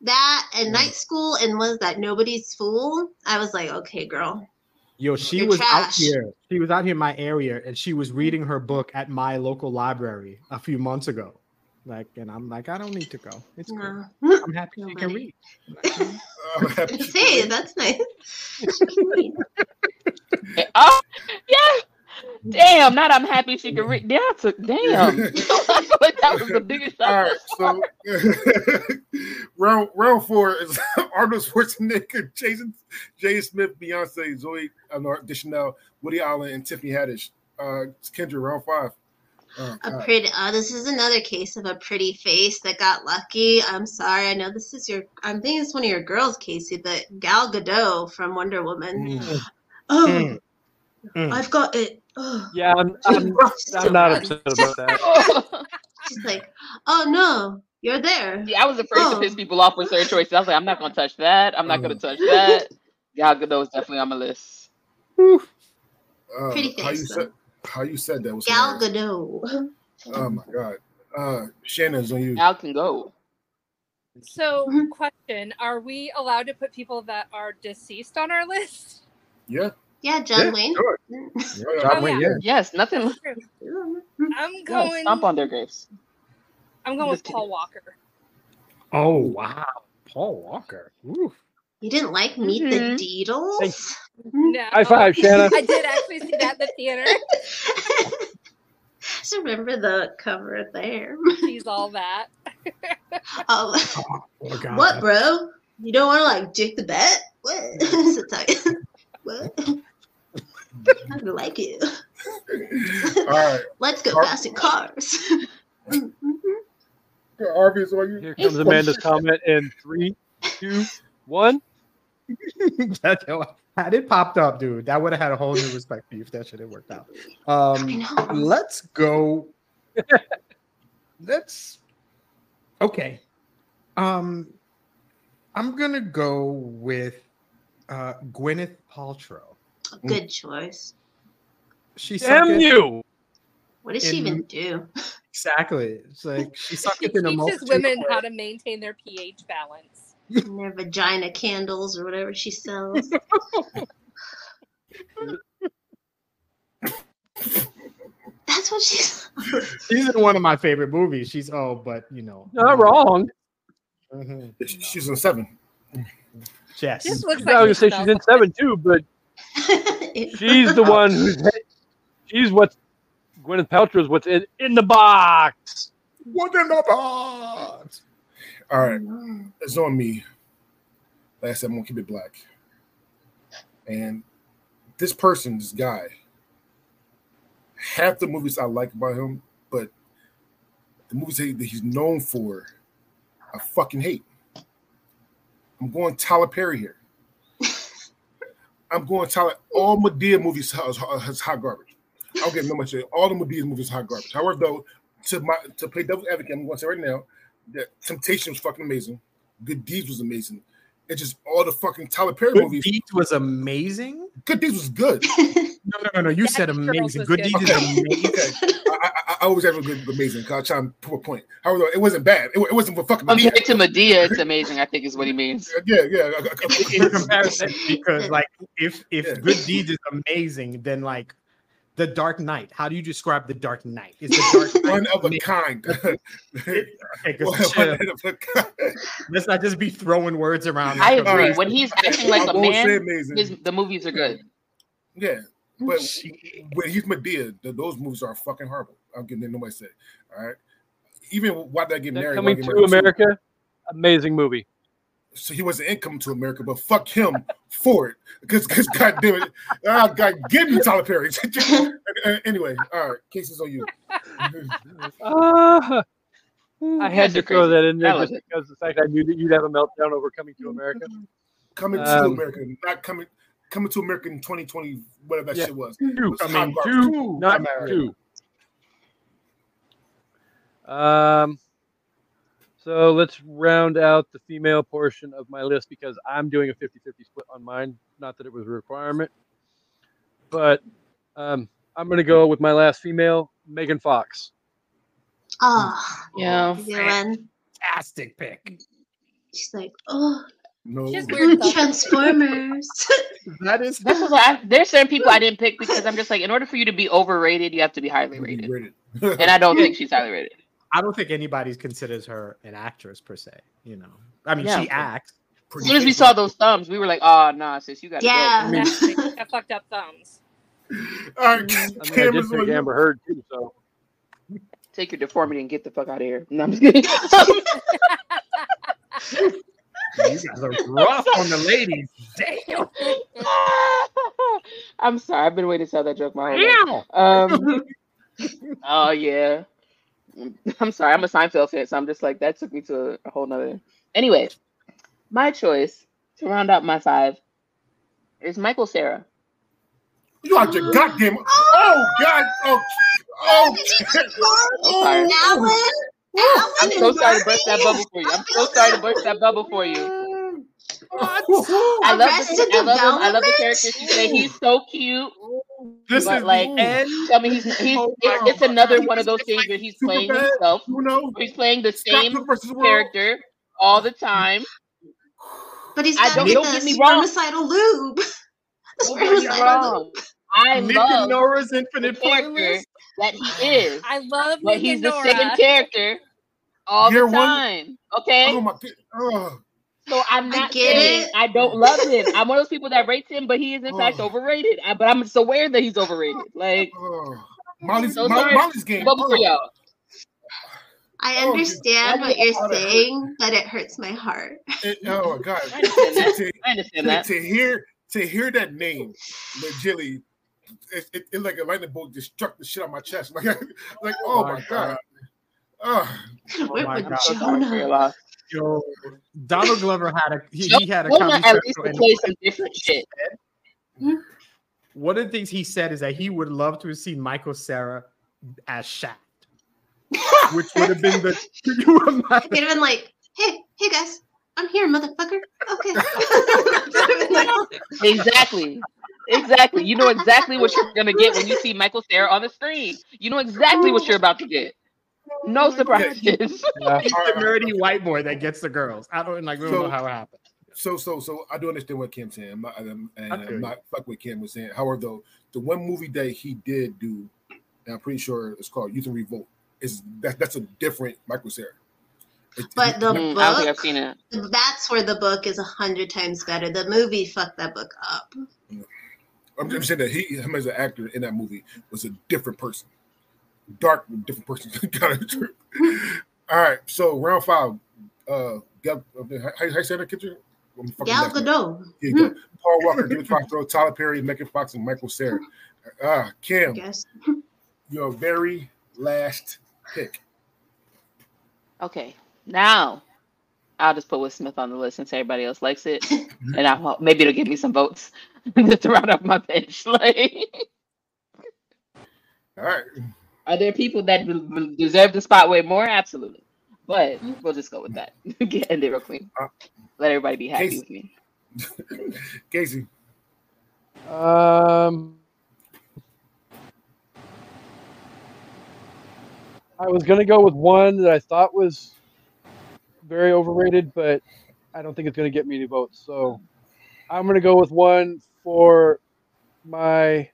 that and mm. night school and was that nobody's fool, I was like, okay, girl. Yo, she You're was out here. She was out here in my area, and she was mm-hmm. reading her book at my local library a few months ago. Like, and I'm like, I don't need to go. It's cool. I'm happy she can read. I'm happy she Say, that's nice. She can read. Oh, yeah. Damn, not I'm happy she could read. Yeah, I took damn. I feel like that was the biggest All shot. right, so round round four is Arnold Schwarzenegger, Jason, Jay Smith, Beyonce, Zoe no, Deschanel, Woody Allen, and Tiffany Haddish. Uh, it's Kendra, round five. Oh, A pretty. Uh, this is another case of a pretty face that got lucky. I'm sorry. I know this is your. I'm thinking it's one of your girls, Casey, but Gal Gadot from Wonder Woman. Mm. Oh, Mm. Mm. I've got it. Oh. Yeah, I'm, I'm, I'm not upset about that. She's like, oh no, you're there. Yeah, I was afraid Oh. to piss people off with certain choices. I was like, I'm not gonna touch that. I'm not gonna touch that. Gal Gadot is definitely on my list. Uh, Pretty how you said how you said that was Gal. Gadot. Oh my god. Uh, Shannon's on you. Gal can go. So, question: Are we allowed to put people that are deceased on our list? Yeah. Yeah, John Yeah, Wayne. sure. John Oh, Wayne, yeah. yeah. Yes, nothing. I'm Yeah, going. stomp on their graves. I'm going with Paul Walker. Oh wow, Paul Walker. Oof. You didn't like Meet the Mhm. Deedles? No, High five, Shanna. I did actually see that in the theater. Just remember the cover there. He's all that. Oh, Oh, God. what, bro? You don't want to like dick the bet? What? Is it tight? what? I don't like it. All right. Let's go Car- fast in cars. Arby's on you. Here comes Amanda's comment in three, two, one. That- yo, had it popped up, dude, that would have had a whole new respect for you if that shit had worked out. Um, let's go. let's. Okay. Um, I'm gonna go with uh Gwyneth Paltrow. Good choice. She Damn you! What does she even do? Exactly. It's like she She sucketh in a teaches women how to maintain their pH balance. And their vagina candles or whatever she sells. That's what she's. She's in one of my favorite movies. She's oh, but you know, Not wrong. Mhm. She's in seven. Yes. Just looks I was gonna say she's in seven too, but she's the one who's she's what Gwyneth Paltrow's what's in in the box. What in the box? All right, it's on me. Like I said, I'm gonna keep it black. And this person, this guy, half the movies I like about him, but the movies that that he's known for, I fucking hate. I'm going Tyler Perry here. I'm going Tyler. All Madea movies has, has hot garbage. I don't give no much. shit. All the Madea movies are hot garbage. However, though, to my to play devil's advocate, I'm going to say right now that Temptation was fucking amazing. Good Deeds was amazing. It's just all the fucking Tyler Perry Good movies. Deeds was amazing. Good Deeds was good. No, no, no, no. You said Daddy amazing. Good good. Deeds is amazing. Okay, I, I, I always have a good amazing. Cause I try and prove a point. However, it wasn't bad. It, it wasn't for fucking Madea. Compared to Madea, it's amazing. I think is what he means. Yeah, yeah. I- I- in comparison because like if if Yeah. good deeds is amazing then like the dark knight how do you describe the dark knight is the dark one knight of a kind. okay, 'cause One chill. of a kind. let's not just be throwing words around I agree. Alright. When he's acting like I a won't man, amazing. his, the movies are good. Yeah, but Shit. when he's Madea, those movies are fucking horrible. I'm getting nobody say. All right. Even why did I get married? Coming to Get Married Too? America, amazing movie. So he wasn't income to America, but fuck him for it. Because, because God damn it, God, give me Tyler Perry. Uh, anyway, all right, cases on you. Ah, I had Guys to throw that in there just it. because the fact I knew that you'd have a meltdown over coming to America. Coming to Um, America, not coming, coming to America in 2020, whatever that Yeah. shit was. Two, was coming garbage. two, not America. two. Um, so let's round out the female portion of my list because I'm doing a 50-50 split on mine. Not that it was a requirement, but um, I'm going to go with my last female, Megan Fox. Oh, Yeah. fantastic pick She's like, oh, No, She weird. Transformers. that is That's what I, there's certain people I didn't pick because I'm just like, in order for you to be overrated, you have to be highly rated, rated. and I don't think she's highly rated. I don't think anybody considers her an actress per se you know i mean Yeah. she acts As soon as we saw those thumbs, we were like, oh nah, sis, you got to Yeah. go. Exactly. Got fucked up thumbs. All right, I mean, I did cameras on pick you. Amber Heard too, so Take your deformity and get the fuck out of here. No, I'm just kidding. you guys are rough on the ladies damn I'm sorry. I've been waiting to tell that joke my whole life. Um, oh yeah. I'm sorry. I'm a Seinfeld fan, so I'm just like that took me to a, a whole nother. Anyway, my choice to round out my five is Michael Cera. You out your goddamn. Oh, oh God. Oh. Oh. sorry. Alan. Alan I'm so and sorry to burst that bubble for you. I'm so sorry to burst that bubble for you. I love the, I love him. I love the character. She said he's so cute. This But, is like, and Tell me he's, he's oh, it, it's another one of those things where he's playing Superbad. himself. You know. He's playing the same Pilgrim World. character all the time. But he's I got don't- me don't the get me wrong. spermicidal lube. The Don't spermicidal lube. I Nick love Nora's the infinite character playlist that he is, I love but Nick he's and the Nora. same character all Year the one? time. Okay, Oh my God. Oh. So I'm I not get saying it. I don't love him. I'm one of those people that rates him, but he is in fact Oh. overrated. I, but I'm just aware that he's overrated. Like, Oh. Molly's, So Molly. Molly's game. bubble for y'all. I Oh, understand dude. what you're Oh, hurt. saying, but it hurts my heart. It- oh my God. I understand that. to, I understand to, that. to hear to hear that name, legitly, it, it, it like a lightning bolt just struck the shit out of my chest. Like, like oh, Oh my my God. Oh, Went my God. So sorry for your Jonah. Loss. Yo, Donald Glover had a he, he had a comedy at least special to play some different shit. one of the things he said is that he would love to have seen Michael Cera as Shaft, which would have been the. Can you imagine? He'd have been like, "Hey, hey guys, I'm here, motherfucker." Okay. Exactly. Exactly. You know exactly what you're gonna get when you see Michael Cera on the screen. You know exactly what you're about to get. No surprises. Yeah. He's the nerdy white boy that gets the girls. I don't like. We don't So- know how it happened. So, so, so I do understand what Kim's saying. I'm not, I'm, and Okay. I'm not fuck what Kim was saying. However, though, the one movie that he did do, and I'm pretty sure it's called Youth in Revolt, is that that's a different Michael Cera. It- But the Mm, I don't think I've book, seen it. that's where the book is a hundred times better. The movie fucked that book up. I'm just saying that he, him as an actor in that movie, was a different person, dark, different person. kind of true. All right, so round five. Uh, Gal, uh, how, how you say that, Kitchen? I'm Gal. Gadot. Here you go. Paul Walker, Jimmy Foxx, Tyler Perry, Megan Fox, and Michael Cera. Ah, Kim, Yes. your very last pick. Okay. Now I'll just put Will Smith on the list since everybody else likes it. and I hope maybe it'll give me some votes to round up my bench. Like All right. Are there people that will- will deserve the spot way more? Absolutely. But we'll just go with that. End it real clean. Uh, Let everybody be happy Casey. with me. Casey. Um, I was gonna go with one that I thought was very overrated, but I don't think it's gonna get me any votes. So I'm gonna go with one for my,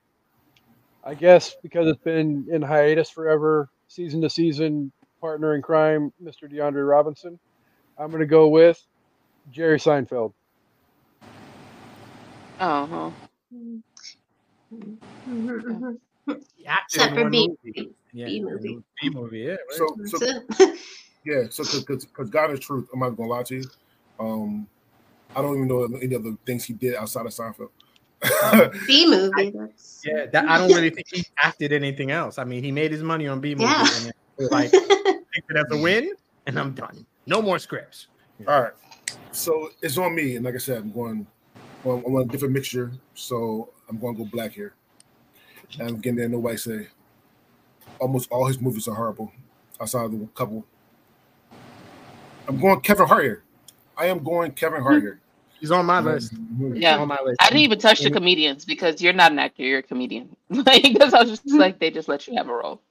I guess because it's been in hiatus forever, season to season partner in crime, Mr. DeAndre Robinson. I'm gonna go with Jerry Seinfeld. Uh-huh. He acted Except for B. movie. Yeah, B movie. B movie. Yeah. Right? So, so yeah, so because because God is truth, I'm not gonna lie to you. Um, I don't even know any other things he did outside of Seinfeld. B movie. Yeah, that, I don't really think he acted anything else. I mean, he made his money on B movie. Yeah. And then, like, take it as a win, and I'm done. No more scripts. All right, so it's on me, and like I said, I'm going. Well, I want a different mixture, so I'm going to go black here. And I'm getting there. Nobody say. Almost all his movies are horrible, outside of the couple. I'm going Kevin Hart here. I am going Kevin Hart hmm. here. He's on my list. Yeah. On my list. I didn't even touch the comedians because you're not an actor, you're a comedian. Like because I was just like they just let you have a role.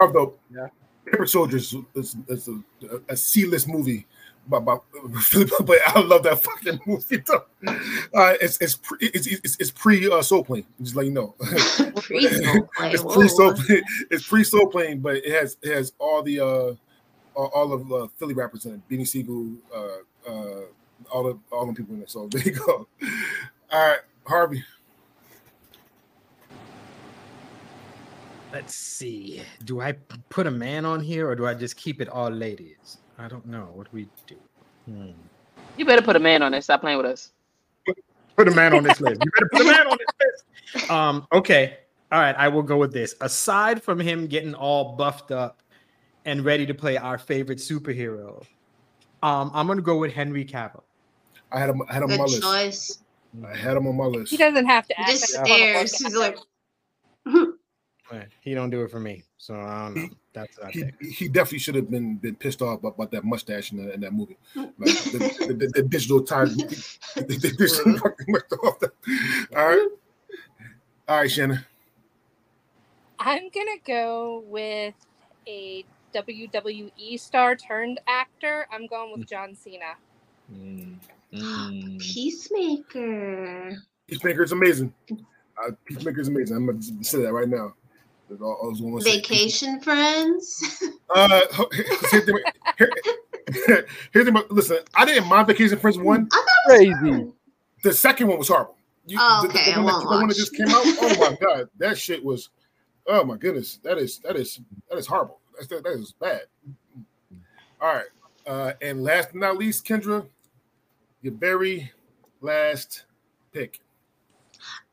Although Yeah. Paper Soldiers is, is a, a C-list movie, but, but, but I love that fucking movie. Though. Uh, it's it's pre, it's, it's, it's pre uh, Soul Plane. Just let you know. Pre-Soul Plane, it's pre Soul Plane. It's pre Soul Plane, but it has it has all the uh all, all of uh, Philly rappers in it. Beanie Sigel, uh, uh, all the all the people in it. So there you go. All right, Harvey. Let's see. Do I put a man on here or do I just keep it all ladies? I don't know. What do we do? Hmm. You better put a man on there. Stop playing with us. Put a man on this list. You better put a man on this list. Um, okay. All right, I will go with this. Aside from him getting all buffed up and ready to play our favorite superhero, um, I'm gonna go with Henry Cavill. I had him. I had him on my Good list. choice. I had him on my list. He doesn't have to. Just like he's on a stares. workout. He's like, He don't do it for me, so I don't know. That's what I he, think. he definitely should have been been pissed off about, about that mustache in, the, in that movie. Like the, the, the, the digital time. The, the digital fucking off that. All right. All right, Shannon. I'm gonna go with a WWE star turned actor. I'm going with John Cena. Mm. Peacemaker. Peacemaker is amazing. Uh, Peacemaker is amazing. I'm going to say that right now. All- all I say. Vacation friends. Uh, here's the here- here's the listen. I didn't mind Vacation Friends one. I thought Crazy. The second one was horrible. You, Oh, the- okay, The, one, that, won't the one that just came out. Oh my god, that shit was. Oh my goodness, that is that is that is horrible. That's, that, that is bad. All right, uh, and last but not least, Kendra, your very last pick.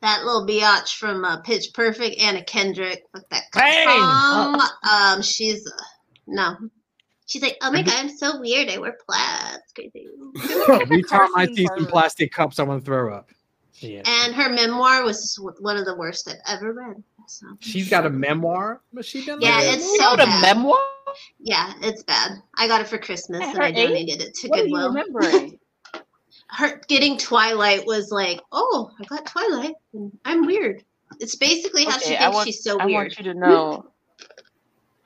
That little biatch from uh, Pitch Perfect, Anna Kendrick, with that Bang! song. Um, she's uh, no, She's like, oh my god, I'm so weird. I wear plaid. It's crazy. Every time I see some plastic cups, I want to throw up. Yeah. And her memoir was one of the worst I've ever read. So. She's got a memoir, but she done Yeah, like- it's You so wrote a memoir? Yeah, it's bad. I got it for Christmas At and her I age? donated it to What are you Goodwill. remembering? Her getting Twilight was like, oh, I got Twilight. I'm weird. It's basically how she thinks want, she's so I weird. I want you to know.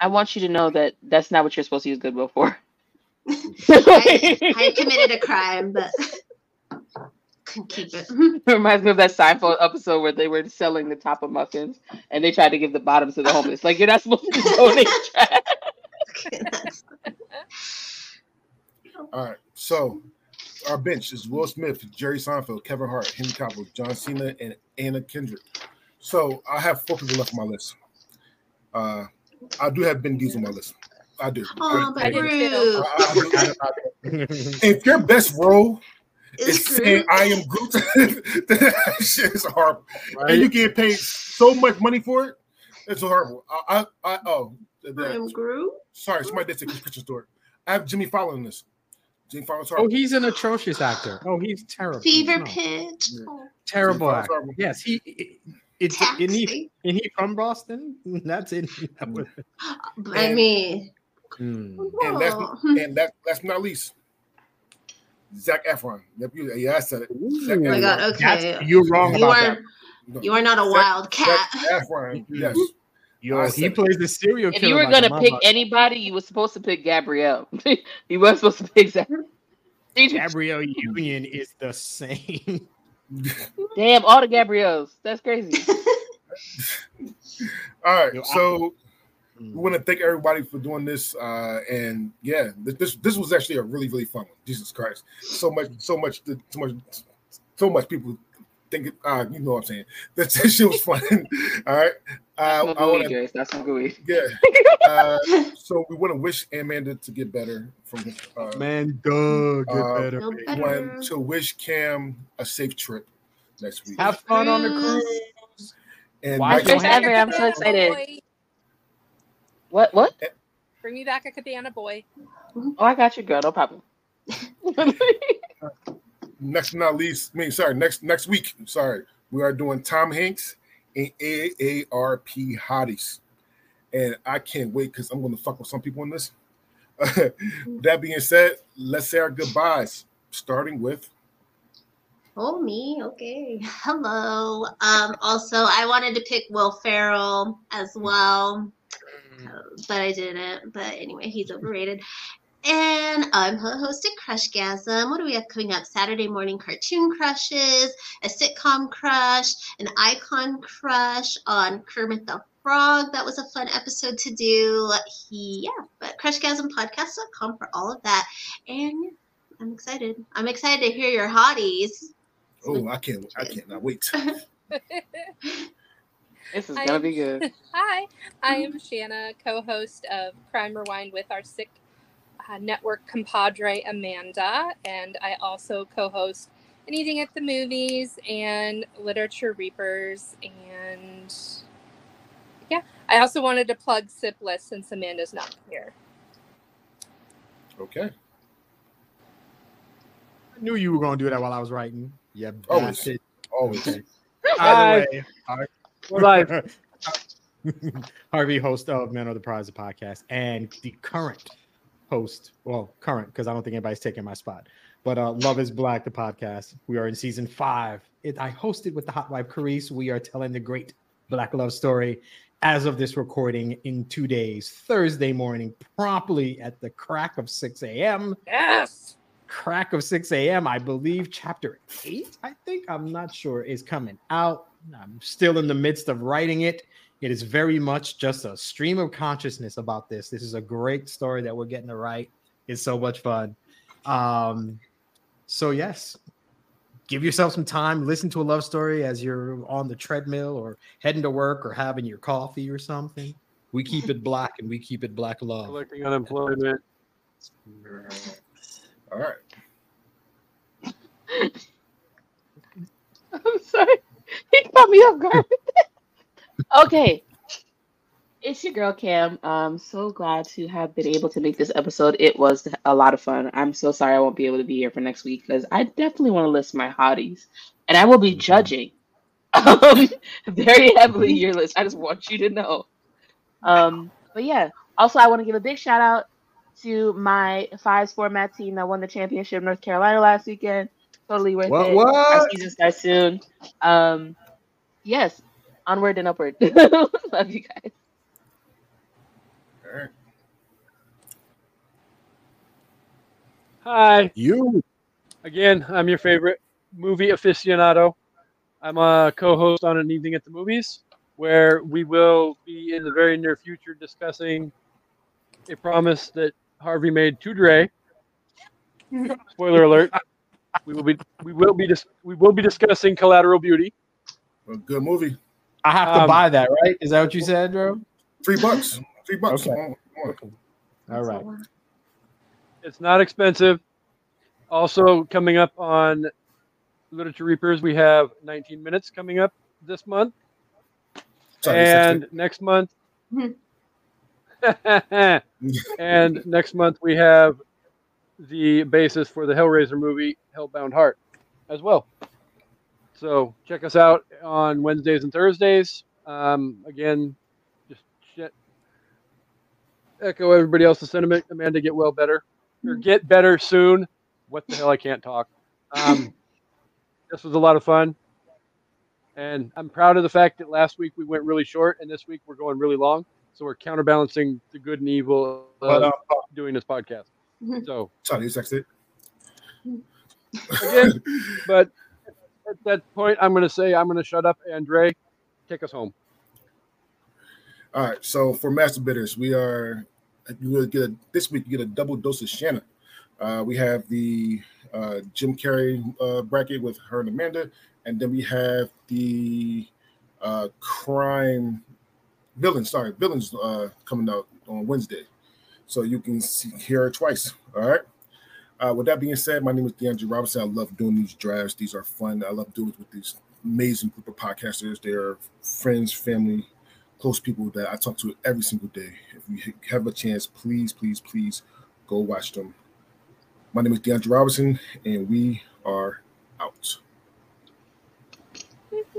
I want you to know that that's not what you're supposed to use Goodwill for. I, I committed a crime, but couldn't keep it. It reminds me of that Seinfeld episode where they were selling the top of muffins and they tried to give the bottoms to the homeless. Like you're not supposed to donate trash. All right. So our bench is Will Smith, Jerry Seinfeld, Kevin Hart, Henry Cavill, John Cena, and Anna Kendrick. So I have four people left on my list. Uh, I do have Vin Diesel on my list. I do. Oh, I, but I didn't rude. too. I- I. I- I- if your best role is It's saying I am Groot, that shit is horrible. Right? And you get paid so much money for it, it's horrible. I, I, I oh, the- I'm Groot. sorry, somebody did say Chris Christian story. I have Jimmy Fallon in this. Jimmy Fallon's oh, he's an atrocious actor. Oh, he's terrible. Fever No, pitch. Yeah. Oh, terrible actor. Yes, he. it- It's and he, taxi. and he from Boston. That's it. That mm. was- I mm. And- mean. And that's oh. and that last but not least, Zac Efron. Yep, you, yeah, I said it. Zach Oh my Efron. god, That's- okay. you're wrong You about are that. you are not a Zach- wild cat. Zac Efron. Yes. Yo, I he plays the serial killer. If you were like gonna a pick motherfucker. anybody, you were supposed to pick Gabrielle. you weren't supposed to pick Zach. Gabrielle Union is the same. Damn, all the Gabrielles. That's crazy. All right. Yo, I- So we Mm. want to thank everybody for doing this. Uh, and yeah, this, this this was actually a really really fun one. Jesus Christ, so much so much so much so much people think it, uh, you know what I'm saying. That shit was fun. All right. Uh, I want to Grace. That's some good yeah. Uh, so we want to wish Amanda to get better from uh, Man, Doug, get Uh, better. Feel better. want to wish Cam a safe trip next week. Have fun on the Cruise. cruise. And Why Mike- don't Thanks, Avery. I'm so excited. Boy. What? What? Bring me back a cabana boy. Oh, I got you, girl. No problem. next but not least, I mean, sorry, next next week, sorry, we are doing Tom Hanks and AARP Hotties. And I can't wait because I'm going to fuck with some people in this. that being said, let's say our goodbyes, starting with Oh me, okay. Hello. Um, also, I wanted to pick Will Ferrell as well, but I didn't. But anyway, he's overrated. And I'm her host at Crushgasm. What do we have coming up? Saturday morning cartoon crushes, a sitcom crush, an icon crush on Kermit the Frog. That was a fun episode to do. He, yeah, but crushgasmpodcast.com for all of that. And yeah, I'm excited. I'm excited to hear your hotties. oh, I can't, I cannot wait. This is I gonna am- be good. Hi, I am Shanna, co-host of Crime Rewind with our sick uh, network compadre Amanda, and I also co-host Anything at the Movies and Literature Reapers, and yeah, I also wanted to plug Sipless since Amanda's not here. Okay. I knew you were going to do that while I was writing. Yeah, Always. bastard. Always. Okay. Hi. Either way, Har- We're live. Harvey, host of Men of the Prize, the podcast, and the current host, well, current because I don't think anybody's taking my spot. But uh, Love is Black, the podcast. We are in season five. It, I hosted with the hot wife Carice. We are telling the great Black love story as of this recording in two days, Thursday morning, promptly at the crack of 6 a.m. Yes. Crack of 6 a.m. I believe chapter eight, I think, I'm not sure, is coming out. I'm still in the midst of writing it. It is very much just a stream of consciousness about this. This is a great story that we're getting to write. It's so much fun. Um, so yes, give yourself some time, listen to a love story as you're on the treadmill or heading to work or having your coffee or something. We keep it black and we keep it black love. Collecting unemployment. All right. I'm sorry. He caught me off guard. okay. It's your girl Cam. I'm so glad to have been able to make this episode. It was a lot of fun. I'm so sorry I won't be able to be here for next week because I definitely want to list my hotties, and I will be judging um, very heavily your list. I just want you to know. Um, but yeah, also I want to give a big shout out to my fives format team that won the championship North Carolina last weekend. Totally worth What? it. What? Our season starts soon. Um, yes, onward and upward. Love you guys. All right. Hi. You. Again, I'm your favorite movie aficionado. I'm a co-host on an evening at the movies, where we will be in the very near future discussing a promise that Harvey made to Dre. Spoiler alert: we will be we will be dis- we will be discussing Collateral Beauty. A good movie. I have to Um, buy that, right? Is that what you said, bro? Three bucks. Three bucks. Okay. Come on, come on. All right. It's not expensive. Also coming up on Literature Reapers, we have 19 minutes coming up this month. Sorry, and next month and next month we have the basis for the hellraiser movie hellbound heart as well. So check us out on wednesdays and thursdays. Um, again just shit. echo everybody else's sentiment. Amanda get well better. Or get better soon. What the hell? I can't talk. Um, this was a lot of fun. And I'm proud of the fact that last week we went really short, and this week we're going really long. So we're counterbalancing the good and evil of But, uh, doing this podcast. So Sorry, you texted. again, but at that point, I'm going to say I'm going to shut up. Andre, take us home. All right. So for Mass Debaters, we are you will get a, this week. You get a double dose of Shanna. Uh, we have the uh, Jim Carrey uh, bracket with her and Amanda, and then we have the uh, crime Villains, sorry, villains, uh, coming out on Wednesday. So you can see, hear it twice. All right. Uh, with that being said, my name is DeAndre Robinson. I love doing these drafts. These are fun. I love doing it with these amazing group of podcasters. They are friends, family, close people that I talk to every single day. If you have a chance, please, please, please go watch them. My name is DeAndre Robinson, and we are out.